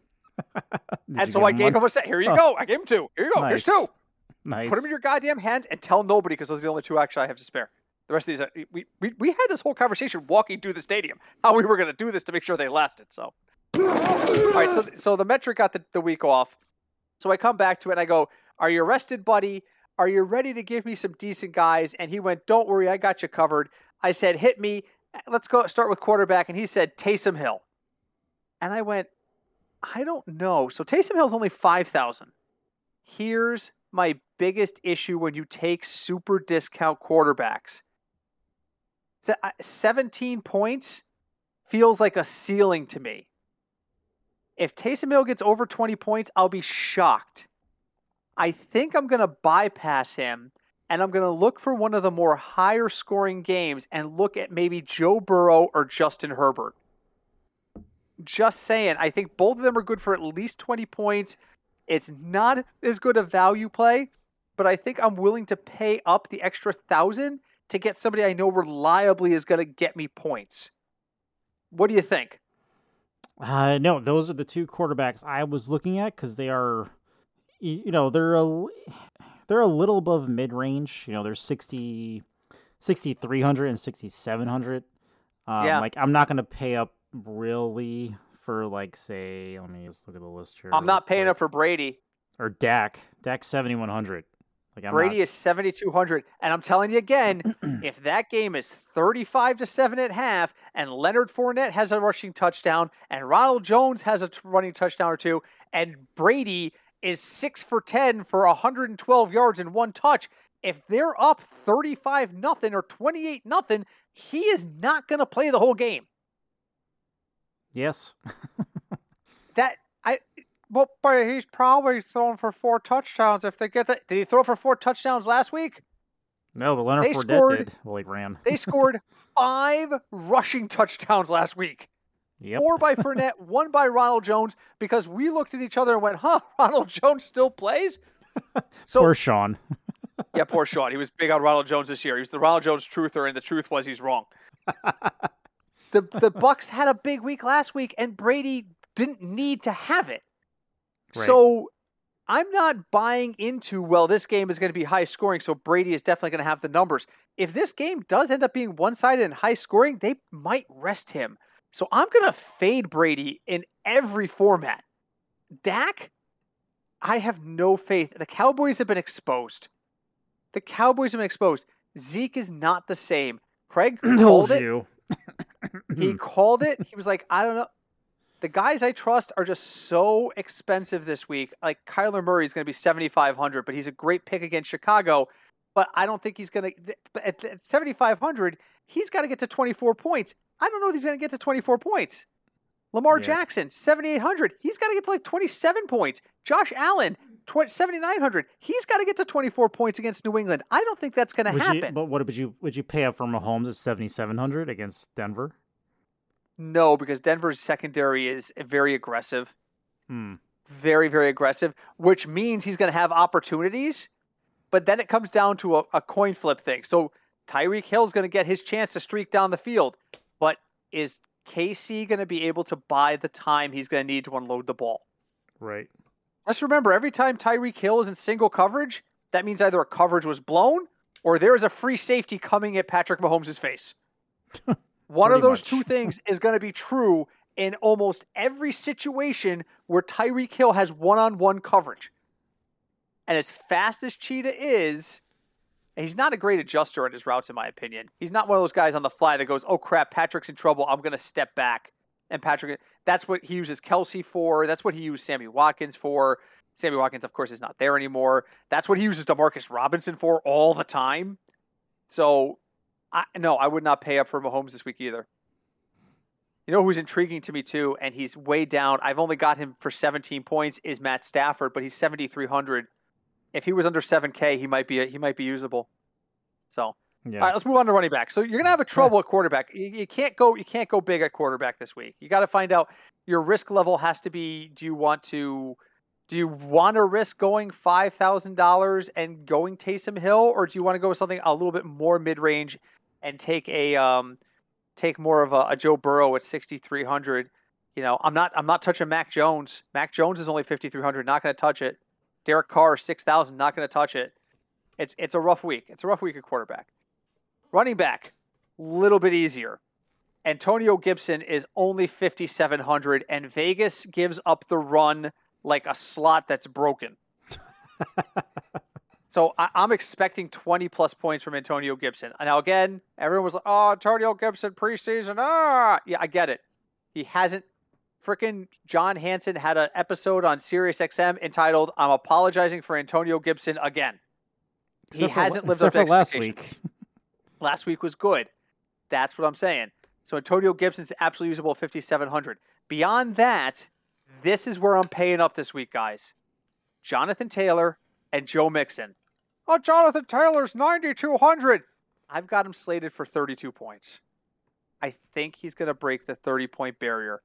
And so I him gave one? him a set. Here you Oh. go. I gave him two. Here you go. Here's two. Nice. Put them in your goddamn hands and tell nobody because those are the only two actually I have to spare. The rest of these, uh, we, we, we had this whole conversation walking through the stadium, how we were going to do this to make sure they lasted. So, all right. So, so the metric got the, the week off. So I come back to it and I go, Are you arrested, buddy? Are you ready to give me some decent guys? And he went, Don't worry, I got you covered. I said, Hit me. Let's go start with quarterback. And he said, Taysom Hill. And I went, I don't know. So Taysom Hill's only 5,000. Here's my biggest issue when you take super discount quarterbacks. Uh, 17 points feels like a ceiling to me. If Taysom Hill gets over 20 points, I'll be shocked. I think I'm going to bypass him and I'm going to look for one of the more higher scoring games and look at maybe Joe Burrow or Justin Herbert. Just saying, I think both of them are good for at least 20 points. It's not as good a value play, but I think I'm willing to pay up the extra thousand to get somebody I know reliably is going to get me points. What do you think? Uh, no, those are the two quarterbacks I was looking at because they are, you know, they're a, they're a little above mid range. You know, they're 60, 6,300 and 6,700. Um, Yeah. Like, I'm not going to pay up really for, like, say, let me just look at the list here. I'm not paying quick. up for Brady. Or Dak. Dak 7,100. Like, I'm Brady not, is 7,200. And I'm telling you again, (clears throat) if that game is 35 to 7 at half and Leonard Fournette has a rushing touchdown and Ronald Jones has a t- running touchdown or two and Brady is 6 for 10 for 112 yards and one touch, if they're up 35 nothing or 28 nothing, he is not going to play the whole game. yes. (laughs) That I well, but he's probably throwing for four touchdowns if they get that. Did he throw for four touchdowns last week? No, but Leonard They Fournette scored- did. Well, he ran. They scored (laughs) five rushing touchdowns last week. Yep. Four by Fournette, (laughs) one by Ronald Jones, because we looked at each other and went, huh, (laughs) Ronald Jones still plays? (laughs) So, Poor Sean. yeah, poor Sean. He was big on Ronald Jones this year. He was the Ronald Jones truther, and the truth was he's wrong. the the Bucs had a big week last week, and Brady didn't need to have it. Right. So I'm not buying into, well, this game is going to be high scoring, so Brady is definitely going to have the numbers. If this game does end up being one sided and high scoring, they might rest him. So I'm going to fade Brady in every format. Dak, I have no faith. The Cowboys have been exposed. The Cowboys have been exposed. Zeke is not the same. Craig Told (clears throat) called it. you. He called it. He was like, I don't know. The guys I trust are just so expensive this week. Like Kyler Murray is going to be 7,500, but he's a great pick against Chicago. But I don't think he's going to. But at, at 7,500, he's got to get to 24 points. I don't know if he's going to get to 24 points. Lamar Yeah. Jackson, 7,800. He's got to get to like 27 points. Josh Allen, 7,900. He's got to get to 24 points against New England. I don't think that's going to happen. you, but what would you would you pay up for Mahomes at seventy seven hundred against Denver? no, because Denver's secondary is very aggressive. Hmm. very, very aggressive, which means he's going to have opportunities. But then it comes down to a, a coin flip thing. So Tyreek Hill's going to get his chance to streak down the field. But is KC going to be able to buy the time he's going to need to unload the ball? Right. Just remember, every time Tyreek Hill is in single coverage, that means either a coverage was blown or there is a free safety coming at Patrick Mahomes' face. (laughs) One of those much. two things is going to be true in almost every situation where Tyreek Hill has one on one coverage. And as fast as Cheetah is, he's not a great adjuster on his routes, in my opinion. He's not one of those guys on the fly that goes, oh crap, Patrick's in trouble. I'm going to step back. And Patrick, that's what he uses Kelce for. That's what he used Sammy Watkins for. Sammy Watkins, of course, is not there anymore. That's what he uses Demarcus Robinson for all the time. So, I, no, I would not pay up for Mahomes this week either. You know who's intriguing to me too, and he's way down. I've only got him for 17 points. Is Matt Stafford, but he's 7,300. If he was under 7K, he might be he might be usable. So Yeah. all right, let's move on to running back. So you're gonna have a trouble at quarterback. You, you can't go you can't go big at quarterback this week. You got to find out your risk level has to be. Do you want to do you want to risk going five thousand dollars and going Taysom Hill, or do you want to go with something a little bit more mid range and take a um take more of a, a Joe Burrow at sixty three hundred? You know, I'm not I'm not touching Mac Jones. Mac Jones is only fifty three hundred. Not going to touch it. Derek Carr six thousand. Not going to touch it. It's it's a rough week. It's a rough week at quarterback. Running back, little bit easier. Antonio Gibson is only 5,700, and Vegas gives up the run like a slot that's broken. (laughs) so I, I'm expecting 20 plus points from Antonio Gibson. Now, again, everyone was like, oh, Antonio Gibson preseason. Ah, yeah, I get it. He hasn't. Freaking John Hansen had an episode on SiriusXM entitled "I'm apologizing for Antonio Gibson again." he for- hasn't lived up to last week. (laughs) Last week was good. That's what I'm saying. So Antonio Gibson's absolutely usable 5,700. Beyond that, this is where I'm paying up this week, guys. Jonathan Taylor and Joe Mixon. Oh, Jonathan Taylor's 9,200. I've got him slated for 32 points. I think he's going to break the 30 point barrier.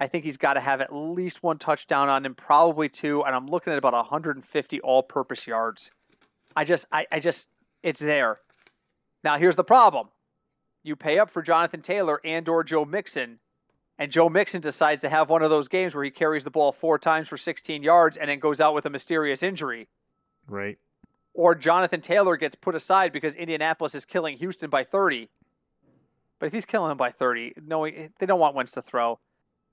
I think he's got to have at least one touchdown on him, probably two, and I'm looking at about 150 all purpose yards. I just, I, I just, it's there. Now here's the problem. You pay up for Jonathan Taylor and or Joe Mixon, and Joe Mixon decides to have one of those games where he carries the ball four times for 16 yards and then goes out with a mysterious injury. Right. Or Jonathan Taylor gets put aside because Indianapolis is killing Houston by 30. But if he's killing him by 30, no, they don't want Wentz to throw.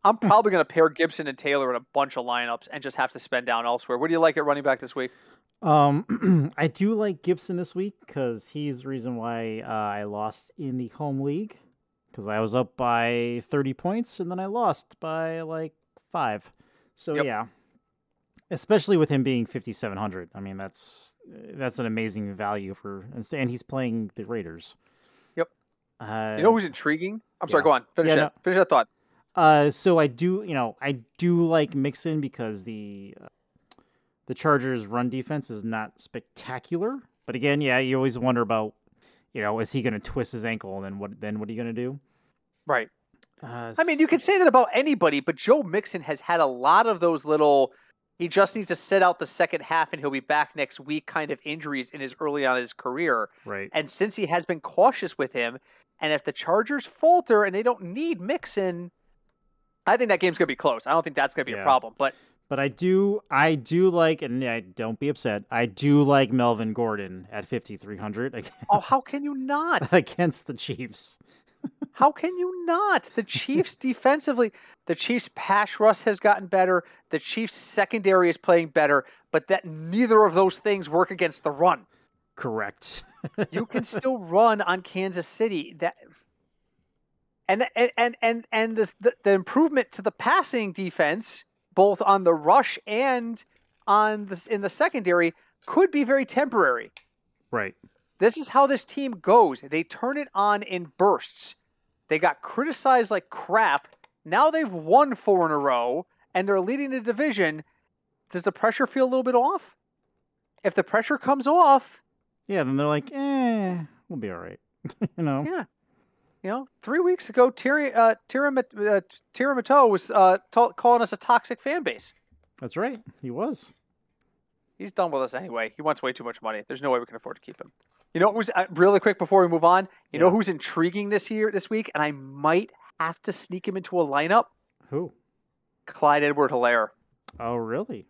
I'm probably going to pair Gibson and Taylor in a bunch of lineups and just have to spend down elsewhere. What do you like at running back this week? Um, (clears throat) I do like Gibson this week because he's the reason why uh, I lost in the home league because I was up by 30 points and then I lost by like five. So Yep. yeah, especially with him being 5,700. I mean, that's that's an amazing value for, and he's playing the Raiders. Yep. Uh, You know who's intriguing? I'm sorry, go on. Finish Yeah, that. Finish that thought. Uh, so I do, you know, I do like Mixon because the uh, the Chargers' run defense is not spectacular. But again, yeah, you always wonder about, you know, is he going to twist his ankle and then what? Then what are you going to do? Right. Uh, I mean, you can say that about anybody, but Joe Mixon has had a lot of those little. He just needs to sit out the second half, and he'll be back next week. Kind of injuries in his early on in his career, right. and since he has been cautious with him, and if the Chargers falter and they don't need Mixon, I think that game's gonna be close. I don't think that's gonna be Yeah. a problem. But But I do, I do like, and yeah, don't be upset. I do like Melvin Gordon at 5,300 oh, how can you not? (laughs) against the Chiefs. (laughs) How can you not? The Chiefs defensively, the Chiefs pass rush has gotten better. The Chiefs secondary is playing better, but that neither of those things work against the run. Correct. You can still run on Kansas City. That and and and and, and this, the, the improvement to the passing defense, both on the rush and on this in the secondary, could be very temporary. right. This is how this team goes. They turn it on in bursts. They got criticized like crap. Now they've won four in a row and they're leading the division. Does the pressure feel a little bit off? If the pressure comes off, Yeah. Then they're like, eh, we'll be all right. (laughs) you know. yeah. You know, three weeks ago, Tyrann, uh, Tyrann, uh, Mathieu was uh, calling us a toxic fan base. That's right. He was. He's done with us anyway. He wants way too much money. There's no way we can afford to keep him. You know was uh, really quick before we move on? You know who's intriguing this year, this week, and I might have to sneak him into a lineup? Who? Clyde Edward Helaire, Oh, really?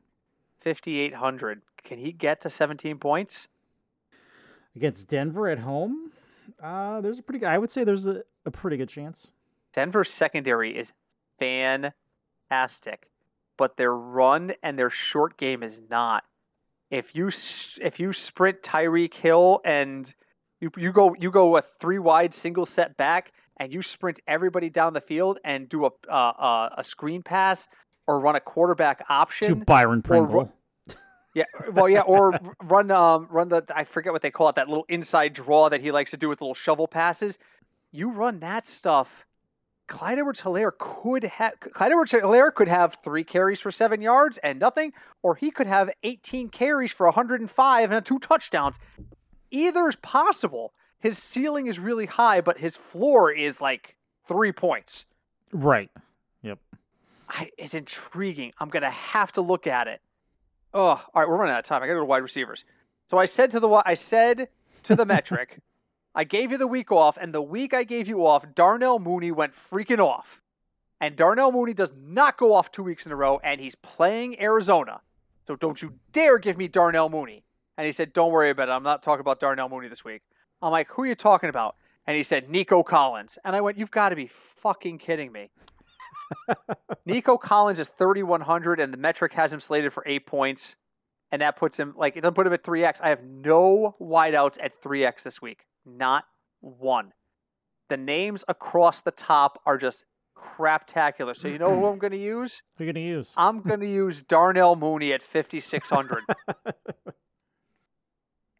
5,800. Can he get to 17 points? Against Denver at home? Uh, there's a pretty good, I would say there's a, a pretty good chance. Denver's secondary is fantastic, but their run and their short game is not. If you if you sprint Tyreek Hill and you you go you go a three wide single set back and you sprint everybody down the field and do a uh, uh, a screen pass or run a quarterback option To. Byron Pringle. Yeah, well, yeah, or run um run the I forget what they call it that little inside draw that he likes to do with little shovel passes. You run that stuff, Clyde Edwards Helaire could have Clyde Edwards Helaire could have three carries for seven yards and nothing, or he could have 18 carries for 105 and two touchdowns. Either is possible. His ceiling is really high, but his floor is like three points. Right. Yep. I, it's intriguing. I'm gonna have to look at it. Oh, all right, we're running out of time. I gotta go to wide receivers. So I said to the I said to the metric, (laughs) I gave you the week off, and the week I gave you off, Darnell Mooney went freaking off. And Darnell Mooney does not go off two weeks in a row, and he's playing Arizona. So don't you dare give me Darnell Mooney. And he said, Don't worry about it. I'm not talking about Darnell Mooney this week. I'm like, Who are you talking about? And he said, Nico Collins. And I went, You've got to be fucking kidding me. Nico Collins is 3,100, and the metric has him slated for eight points. And that puts him, like, it doesn't put him at 3x. I have no wideouts at 3x this week. Not one. The names across the top are just craptacular. So, you know who I'm going to use? (clears throat) Who are you going to use? I'm going to use Darnell Mooney at 5,600. (laughs)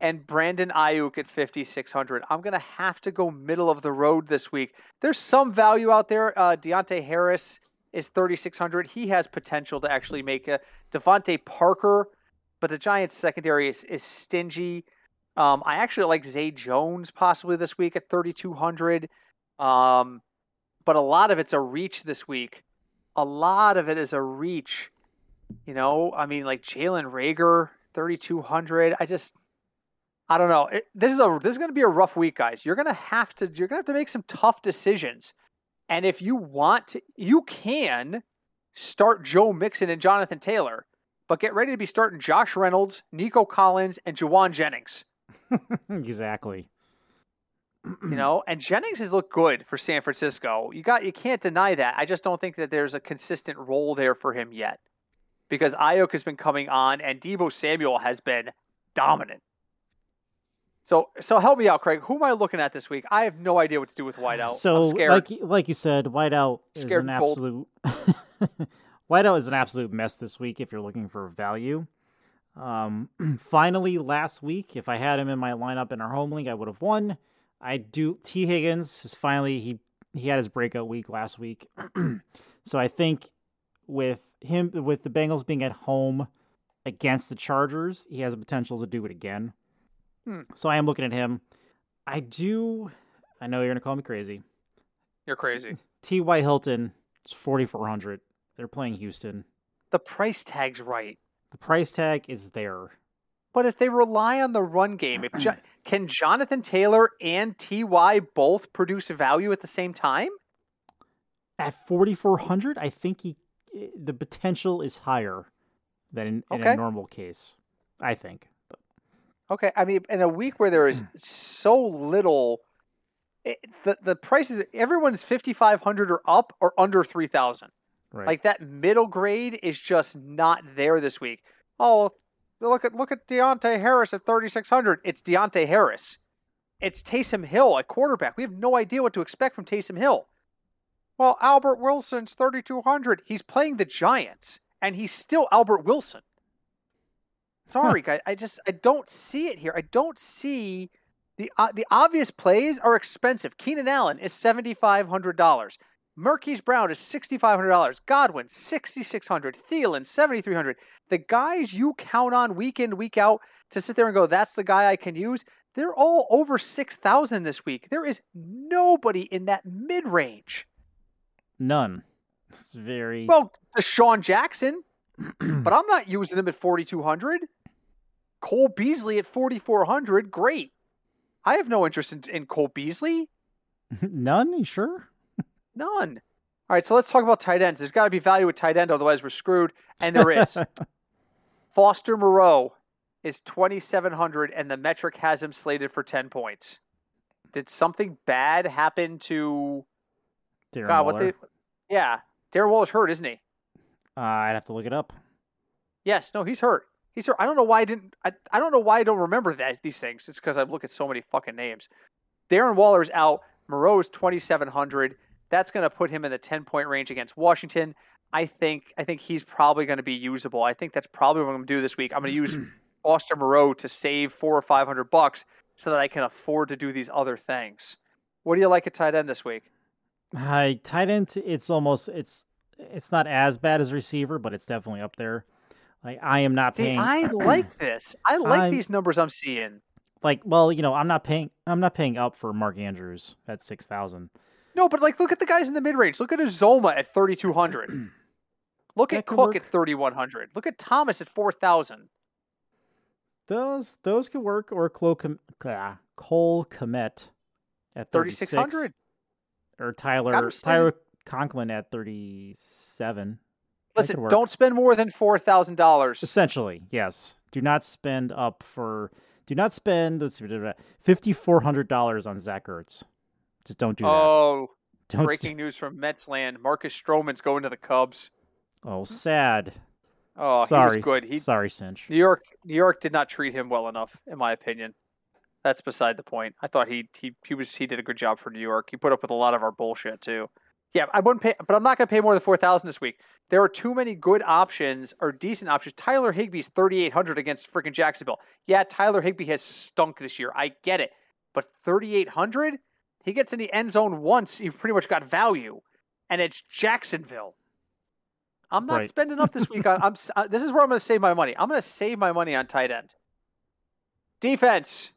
and Brandon Aiyuk at 5,600. I'm going to have to go middle of the road this week. There's some value out there. Uh, Deonte Harris is 3,600. He has potential to actually make a DeVante Parker, but the Giants' secondary is, is stingy. Um, I actually like Zay Jones possibly this week at 3,200. Um, but a lot of it's a reach this week. A lot of it is a reach. You know, I mean, like Jalen Reagor, 3,200. I just, I don't know. It, this is a this is going to be a rough week, guys. You're going to have to you're going to have to make some tough decisions. And if you want to, you can start Joe Mixon and Jonathan Taylor, but get ready to be starting Josh Reynolds, Nico Collins, and Jauan Jennings. (laughs) exactly. You know, and Jennings has looked good for San Francisco. You got you can't deny that. I just don't think that there's a consistent role there for him yet. Because Aiyuk has been coming on and Deebo Samuel has been dominant. So, so help me out, Craig. Who am I looking at this week? I have no idea what to do with Wideout. So, like like you said, Wideout is Scared an absolute (laughs) Wideout is an absolute mess this week if you're looking for value. Um, (clears throat) finally, last week, if I had him in my lineup in our home league, I would have won. I do. Tee Higgins is finally he he had his breakout week last week, (clears throat) so I think with him with the Bengals being at home against the Chargers, he has the potential to do it again. Hmm. So I am looking at him. I do. I know you're gonna call me crazy. You're crazy. T. Y. Hilton is 4,400. They're playing Houston. The price tag's right. The price tag is there. But if they rely on the run game, if jo- (clears throat) can Jonathan Taylor and Ty both produce value at the same time? At 4,400, I think he the potential is higher than in, in a normal case. I think. Okay, I mean, in a week where there is hmm. so little, it, the the prices everyone's fifty five hundred or up or under three thousand. right. Like that middle grade is just not there this week. Oh, look at look at Deonte Harris at thirty six hundred. It's Deonte Harris. It's Taysom Hill at quarterback. We have no idea what to expect from Taysom Hill. Well, Albert Wilson's thirty two hundred. He's playing the Giants, and he's still Albert Wilson. Sorry, guys. I just I don't see it here. I don't see the uh, the obvious plays are expensive. Keenan Allen is seventy five hundred dollars. Marquise Brown is sixty five hundred dollars. Godwin sixty six hundred. Thielen seventy three hundred. The guys you count on week in week out to sit there and go, that's the guy I can use. They're all over six thousand this week. There is nobody in that mid range. None. It's very Well, DeSean Jackson, (clears throat) but I'm not using him at 4,200. Cole Beasley at 4,400, great. I have no interest in, in Cole Beasley. (laughs) none. You sure? None. All right, so let's talk about tight ends. There's got to be value at tight end, otherwise we're screwed. And there is. (laughs) Foster Moreau is 2,700, and the metric has him slated for 10 points. Did something bad happen to Darren God? What Waller. they? Yeah, Darren Waller's hurt, isn't he? Uh, I'd have to look it up. Yes, no, he's hurt. Hurt. I don't know why I didn't. I, I don't know why I don't remember that these things. It's because I look at so many fucking names. Darren Waller is out. Twenty seven hundred. That's going to put him in the ten point range against Washington. I think. I think he's probably going to be usable. I think that's probably what I'm going to do this week. I'm going to use (clears throat) Foster Moreau to save four or five hundred bucks so that I can afford to do these other things. What do you like at tight end this week? Hi, tight end. It's almost it's it's not as bad as receiver, but it's definitely up there. Like I am not See, paying. I (clears throat) like this. I like I'm- these numbers I'm seeing. like well, you know, I'm not paying. I'm not paying up for Mark Andrews at six thousand. No, but like, look at the guys in the mid range. Look at Uzomah at 3,200. (clears throat) look That at Cook work. at 3,100. Look at Thomas at 4,000. Those those could work. Or Cole, ah, Cole Kmet at thirty six 3,600. or Tyler Tyler Conklin at thirty seven. Listen, don't spend more than $4,000. Essentially, yes. Do not spend up for. Do not spend. Let's see, fifty four hundred dollars on Zach Ertz. Just don't do that. Oh, (laughs) Don't. breaking news from Metsland. Marcus Stroman's going to the Cubs. Oh, sad. Oh, Sorry. he was good. He Sorry, Cinch. New York New York did not treat him well enough, in my opinion. That's beside the point. I thought he he he was he did a good job for New York. He put up with a lot of our bullshit too. Yeah, I wouldn't pay, but I'm not going to pay more than four thousand this week. There are too many good options or decent options. Tyler Higbee's 3,800 against freaking Jacksonville. Yeah, Tyler Higbee has stunk this year. I get it, but 3,800, he gets in the end zone once. You've pretty much got value, and it's Jacksonville. I'm not Right. spending up this week on. I'm. Uh, this is where I'm going to save my money. I'm going to save my money on tight end. Defense.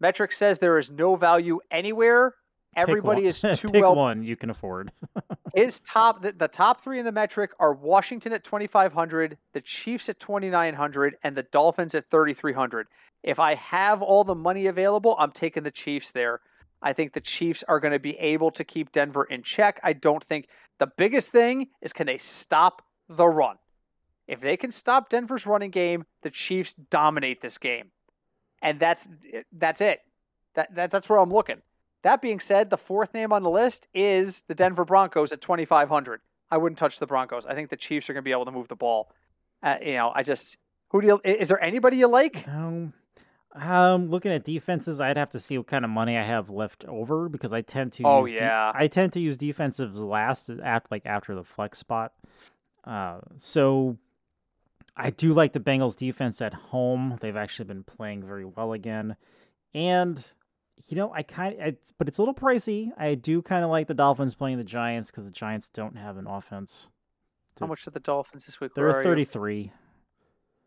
Metric says there is no value anywhere. Everybody is (laughs) too pick well. one you can afford. (laughs) His top, the, the top three in the metric are Washington at 2,500, the Chiefs at 2,900, and the Dolphins at 3,300. If I have all the money available, I'm taking the Chiefs there. I think the Chiefs are going to be able to keep Denver in check. I don't think the biggest thing is can they stop the run? If they can stop Denver's running game, the Chiefs dominate this game. And that's that's it. That, that that's where I'm looking. That being said, the fourth name on the list is the Denver Broncos at 2,500. I wouldn't touch the Broncos. I think the Chiefs are going to be able to move the ball. Uh, you know, I just who do you? Is there anybody you like? Um, um, looking at defenses, I'd have to see what kind of money I have left over because I tend to. Oh, use de- yeah. I tend to use defensives last after like after the flex spot. Uh, so I do like the Bengals defense at home. They've actually been playing very well again, and you know I kind of, but it's a little pricey. I do kind of like the Dolphins playing the Giants because the Giants don't have an offense. How much are the Dolphins this week? They're Where are a 33,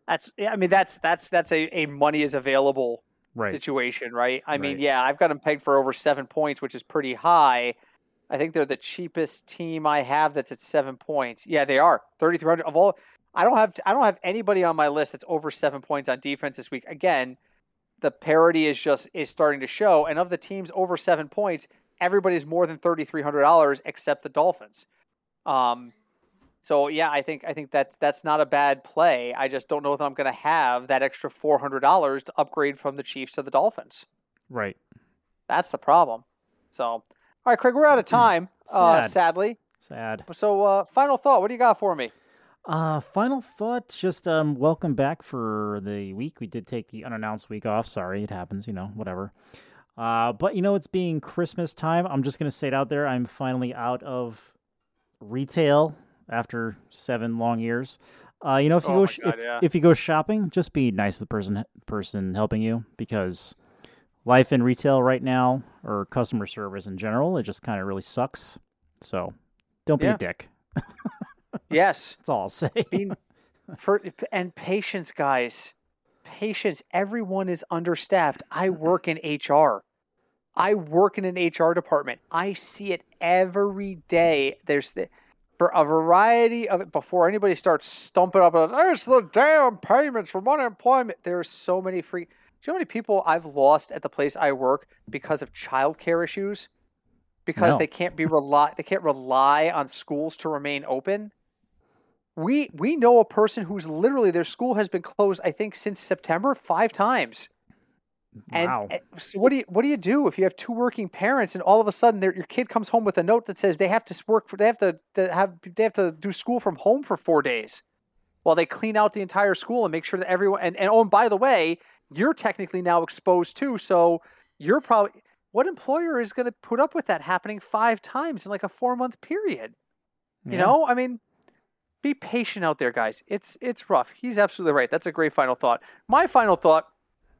That's yeah. I mean, that's that's that's a, a money is available right? situation, right? I mean, yeah, I've got them pegged for over seven points, which is pretty high. I think they're the cheapest team I have that's at seven points. Yeah, they are thirty three hundred of all. I don't have I don't have anybody on my list that's over seven points on defense this week. Again, the parity is just is starting to show, and of the teams over seven points, everybody's more than thirty three hundred dollars except the Dolphins. Um, so yeah, I think I think that that's not a bad play. I just don't know if I'm going to have that extra four hundred dollars to upgrade from the Chiefs to the Dolphins. Right. That's the problem. So, all right, Craig, we're out of time. Uh, sadly. Sad. So, uh, final thought. What do you got for me? Uh, final thought. Just um, welcome back for the week. We did take the unannounced week off. Sorry, it happens. You know, whatever. Uh, but you know, it's being Christmas time. I'm just gonna say it out there. I'm finally out of retail after seven long years. Uh, you know, if you Oh go sh- God, if, yeah. if you go shopping, just be nice to the person person helping you because life in retail right now or customer service in general, it just kind of really sucks. So don't be Yeah. a dick. (laughs) Yes. That's all I'll say. Being for and patience, guys. Patience. Everyone is understaffed. I work in HR. I work in an HR department. I see it every day. There's the for a variety of it before anybody starts stumping up. Oh, There's the damn payments from unemployment. There's so many free. Do you know how many people I've lost at the place I work because of childcare issues? Because No. they can't be rely they can't rely on schools to remain open. We we know a person who's literally their school has been closed. I think since September five times. And wow. uh, so what do you what do you do if you have two working parents and all of a sudden your kid comes home with a note that says they have to work for they have to, to have they have to do school from home for four days while they clean out the entire school and make sure that everyone and, and oh and by the way you're technically now exposed too so you're probably what employer is going to put up with that happening five times in like a four month period you Yeah. know i mean be patient out there guys. It's it's rough. He's absolutely right. That's a great final thought. My final thought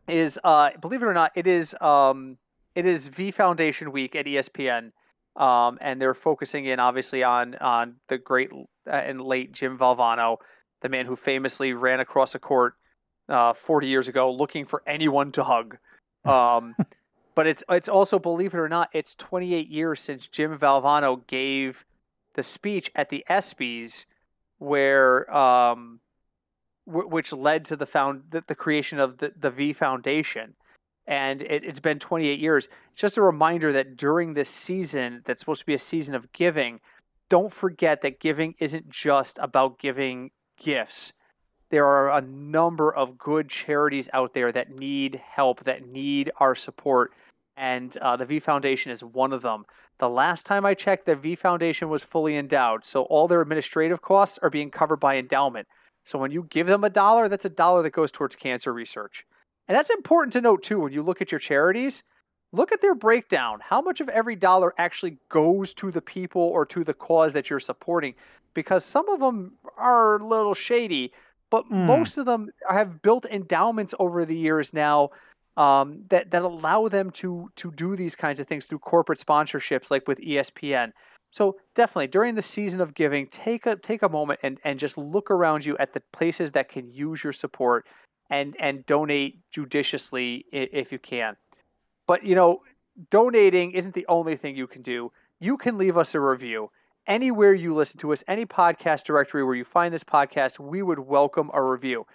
is uh believe it or not it is um it is v foundation week at espn um, and they're focusing in obviously on on the great uh, and late Jim Valvano, the man who famously ran across a court uh, 40 years ago looking for anyone to hug. Um, (laughs) but it's it's also believe it or not, it's 28 years since Jim Valvano gave the speech at the ESPYS where um, w- which led to the found the, the creation of the, the V Foundation. And it, it's been 28 years. Just a reminder that during this season, that's supposed to be a season of giving, don't forget that giving isn't just about giving gifts. There are a number of good charities out there that need help, that need our support. And uh, the V Foundation is one of them. The last time I checked, the V Foundation was fully endowed. So all their administrative costs are being covered by endowment. So when you give them a dollar, that's a dollar that goes towards cancer research. And that's important to note too when you look at your charities. Look at their breakdown. How much of every dollar actually goes to the people or to the cause that you're supporting? Because some of them are a little shady, but Mm. most of them have built endowments over the years now um, that that allow them to to do these kinds of things through corporate sponsorships, like with ESPN. So definitely during the season of giving, take a take a moment and, and just look around you at the places that can use your support and and donate judiciously if you can. But you know, donating isn't the only thing you can do. You can leave us a review anywhere you listen to us, any podcast directory where you find this podcast. We would welcome a review.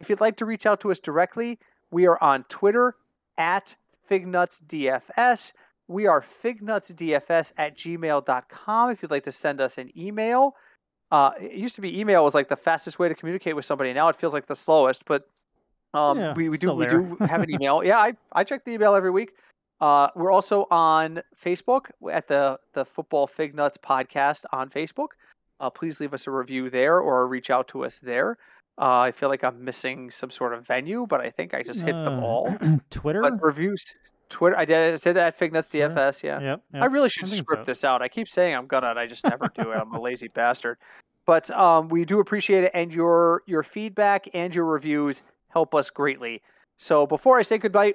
If you'd like to reach out to us directly, we are on Twitter at FignutsDFS. We are fignutsdfs at gmail.com if you'd like to send us an email. Uh, it used to be email was like the fastest way to communicate with somebody. Now it feels like the slowest, but um, Yeah, we, we do we do (laughs) have an email. yeah, I, I check the email every week. Uh, we're also on Facebook at the the Football Fig Nuts podcast on Facebook. Uh, please leave us a review there or reach out to us there. Uh, I feel like I'm missing some sort of venue, but I think I just hit them Uh, all. (clears throat) Twitter. But reviews, Twitter. I did I said that at Fig Nuts Twitter. DFS. Yeah. Yep, I really should think script so. this out. I keep saying I'm gonna, and I just never do it. I'm a (laughs) lazy bastard. But um, we do appreciate it, and your your feedback and your reviews help us greatly. So before I say goodbye,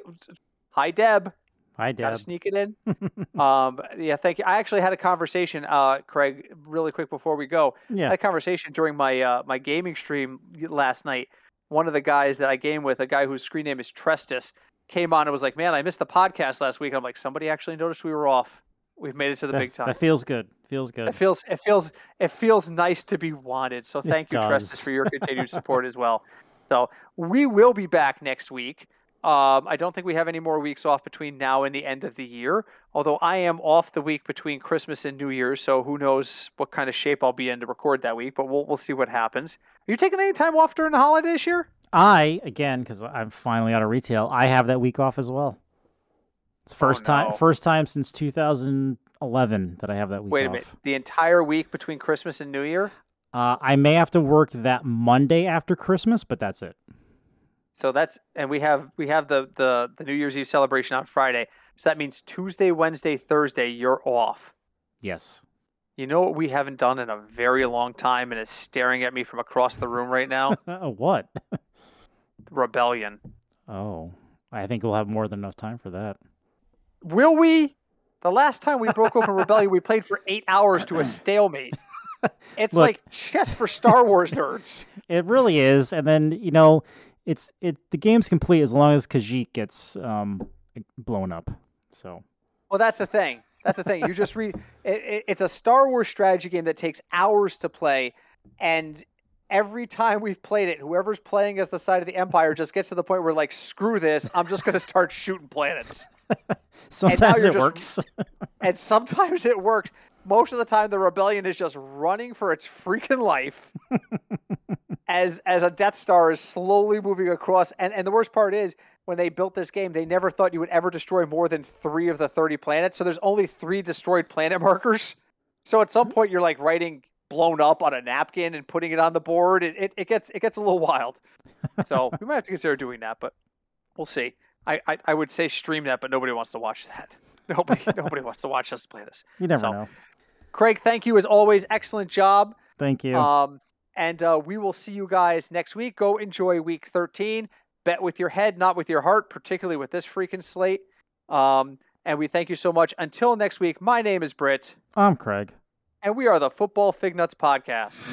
hi Deb. Hi, Gotta sneak it in. (laughs) um, yeah, thank you. I actually had a conversation, uh, Craig, really quick before we go. I Yeah. had a conversation during my uh, my gaming stream last night. One of the guys that I game with, a guy whose screen name is Trestus, came on and was like, "Man, I missed the podcast last week." I'm like, "Somebody actually noticed we were off. We've made it to the that, big time." that feels good. Feels good. It feels it feels it feels nice to be wanted. So It thank you, Trestus, does. for your continued support as well. (laughs) So we will be back next week. Um, I don't think we have any more weeks off between now and the end of the year. Although I am off the week between Christmas and New Year's, so who knows what kind of shape I'll be in to record that week. But we'll we'll see what happens. Are you taking any time off during the holiday this year? I again because I'm finally out of retail. I have that week off as well. It's first time, Oh, no. first time since 2011 that I have that week Wait a off. minute. The entire week between Christmas and New Year. Uh, I may have to work that Monday after Christmas, but that's it. So that's and we have we have the the the New Year's Eve celebration on Friday. So that means Tuesday, Wednesday, Thursday you're off. Yes. You know what we haven't done in a very long time and is staring at me from across the room right now? (laughs) What? Rebellion. Oh, I think we'll have more than enough time for that. Will we? The last time we broke open Rebellion, we played for eight hours to a (clears throat) stalemate. It's Look. like chess for Star Wars nerds. (laughs) It really is, and then you know, it's it. The game's complete as long as Khajiit gets um blown up. So Well, that's the thing. That's the thing. You just read. (laughs) It, it, it's a Star Wars strategy game that takes hours to play, and every time we've played it, whoever's playing as the side of the Empire just gets to the point where like, screw this. I'm just going to start shooting planets. (laughs) sometimes it just- works. (laughs) and sometimes it works. Most of the time, the rebellion is just running for its freaking life as as a Death Star is slowly moving across. And and the worst part is when they built this game, they never thought you would ever destroy more than three of the thirty planets. So there's only three destroyed planet (laughs) markers. So at some point, you're like writing blown up on a napkin and putting it on the board. It it, it gets it gets a little wild. (laughs) So we might have to consider doing that, but we'll see. I, I, I would say stream that, but nobody wants to watch that. (laughs) Nobody nobody wants to watch us play this. you never so- know. Craig, thank you as always. Excellent job. Thank you. Um, and uh, we will see you guys next week. Go enjoy week 13. Bet with your head, not with your heart, particularly with this freaking slate. Um, and we thank you so much. Until next week, my name is Britt. I'm Craig. And we are the Football Fig Nuts Podcast.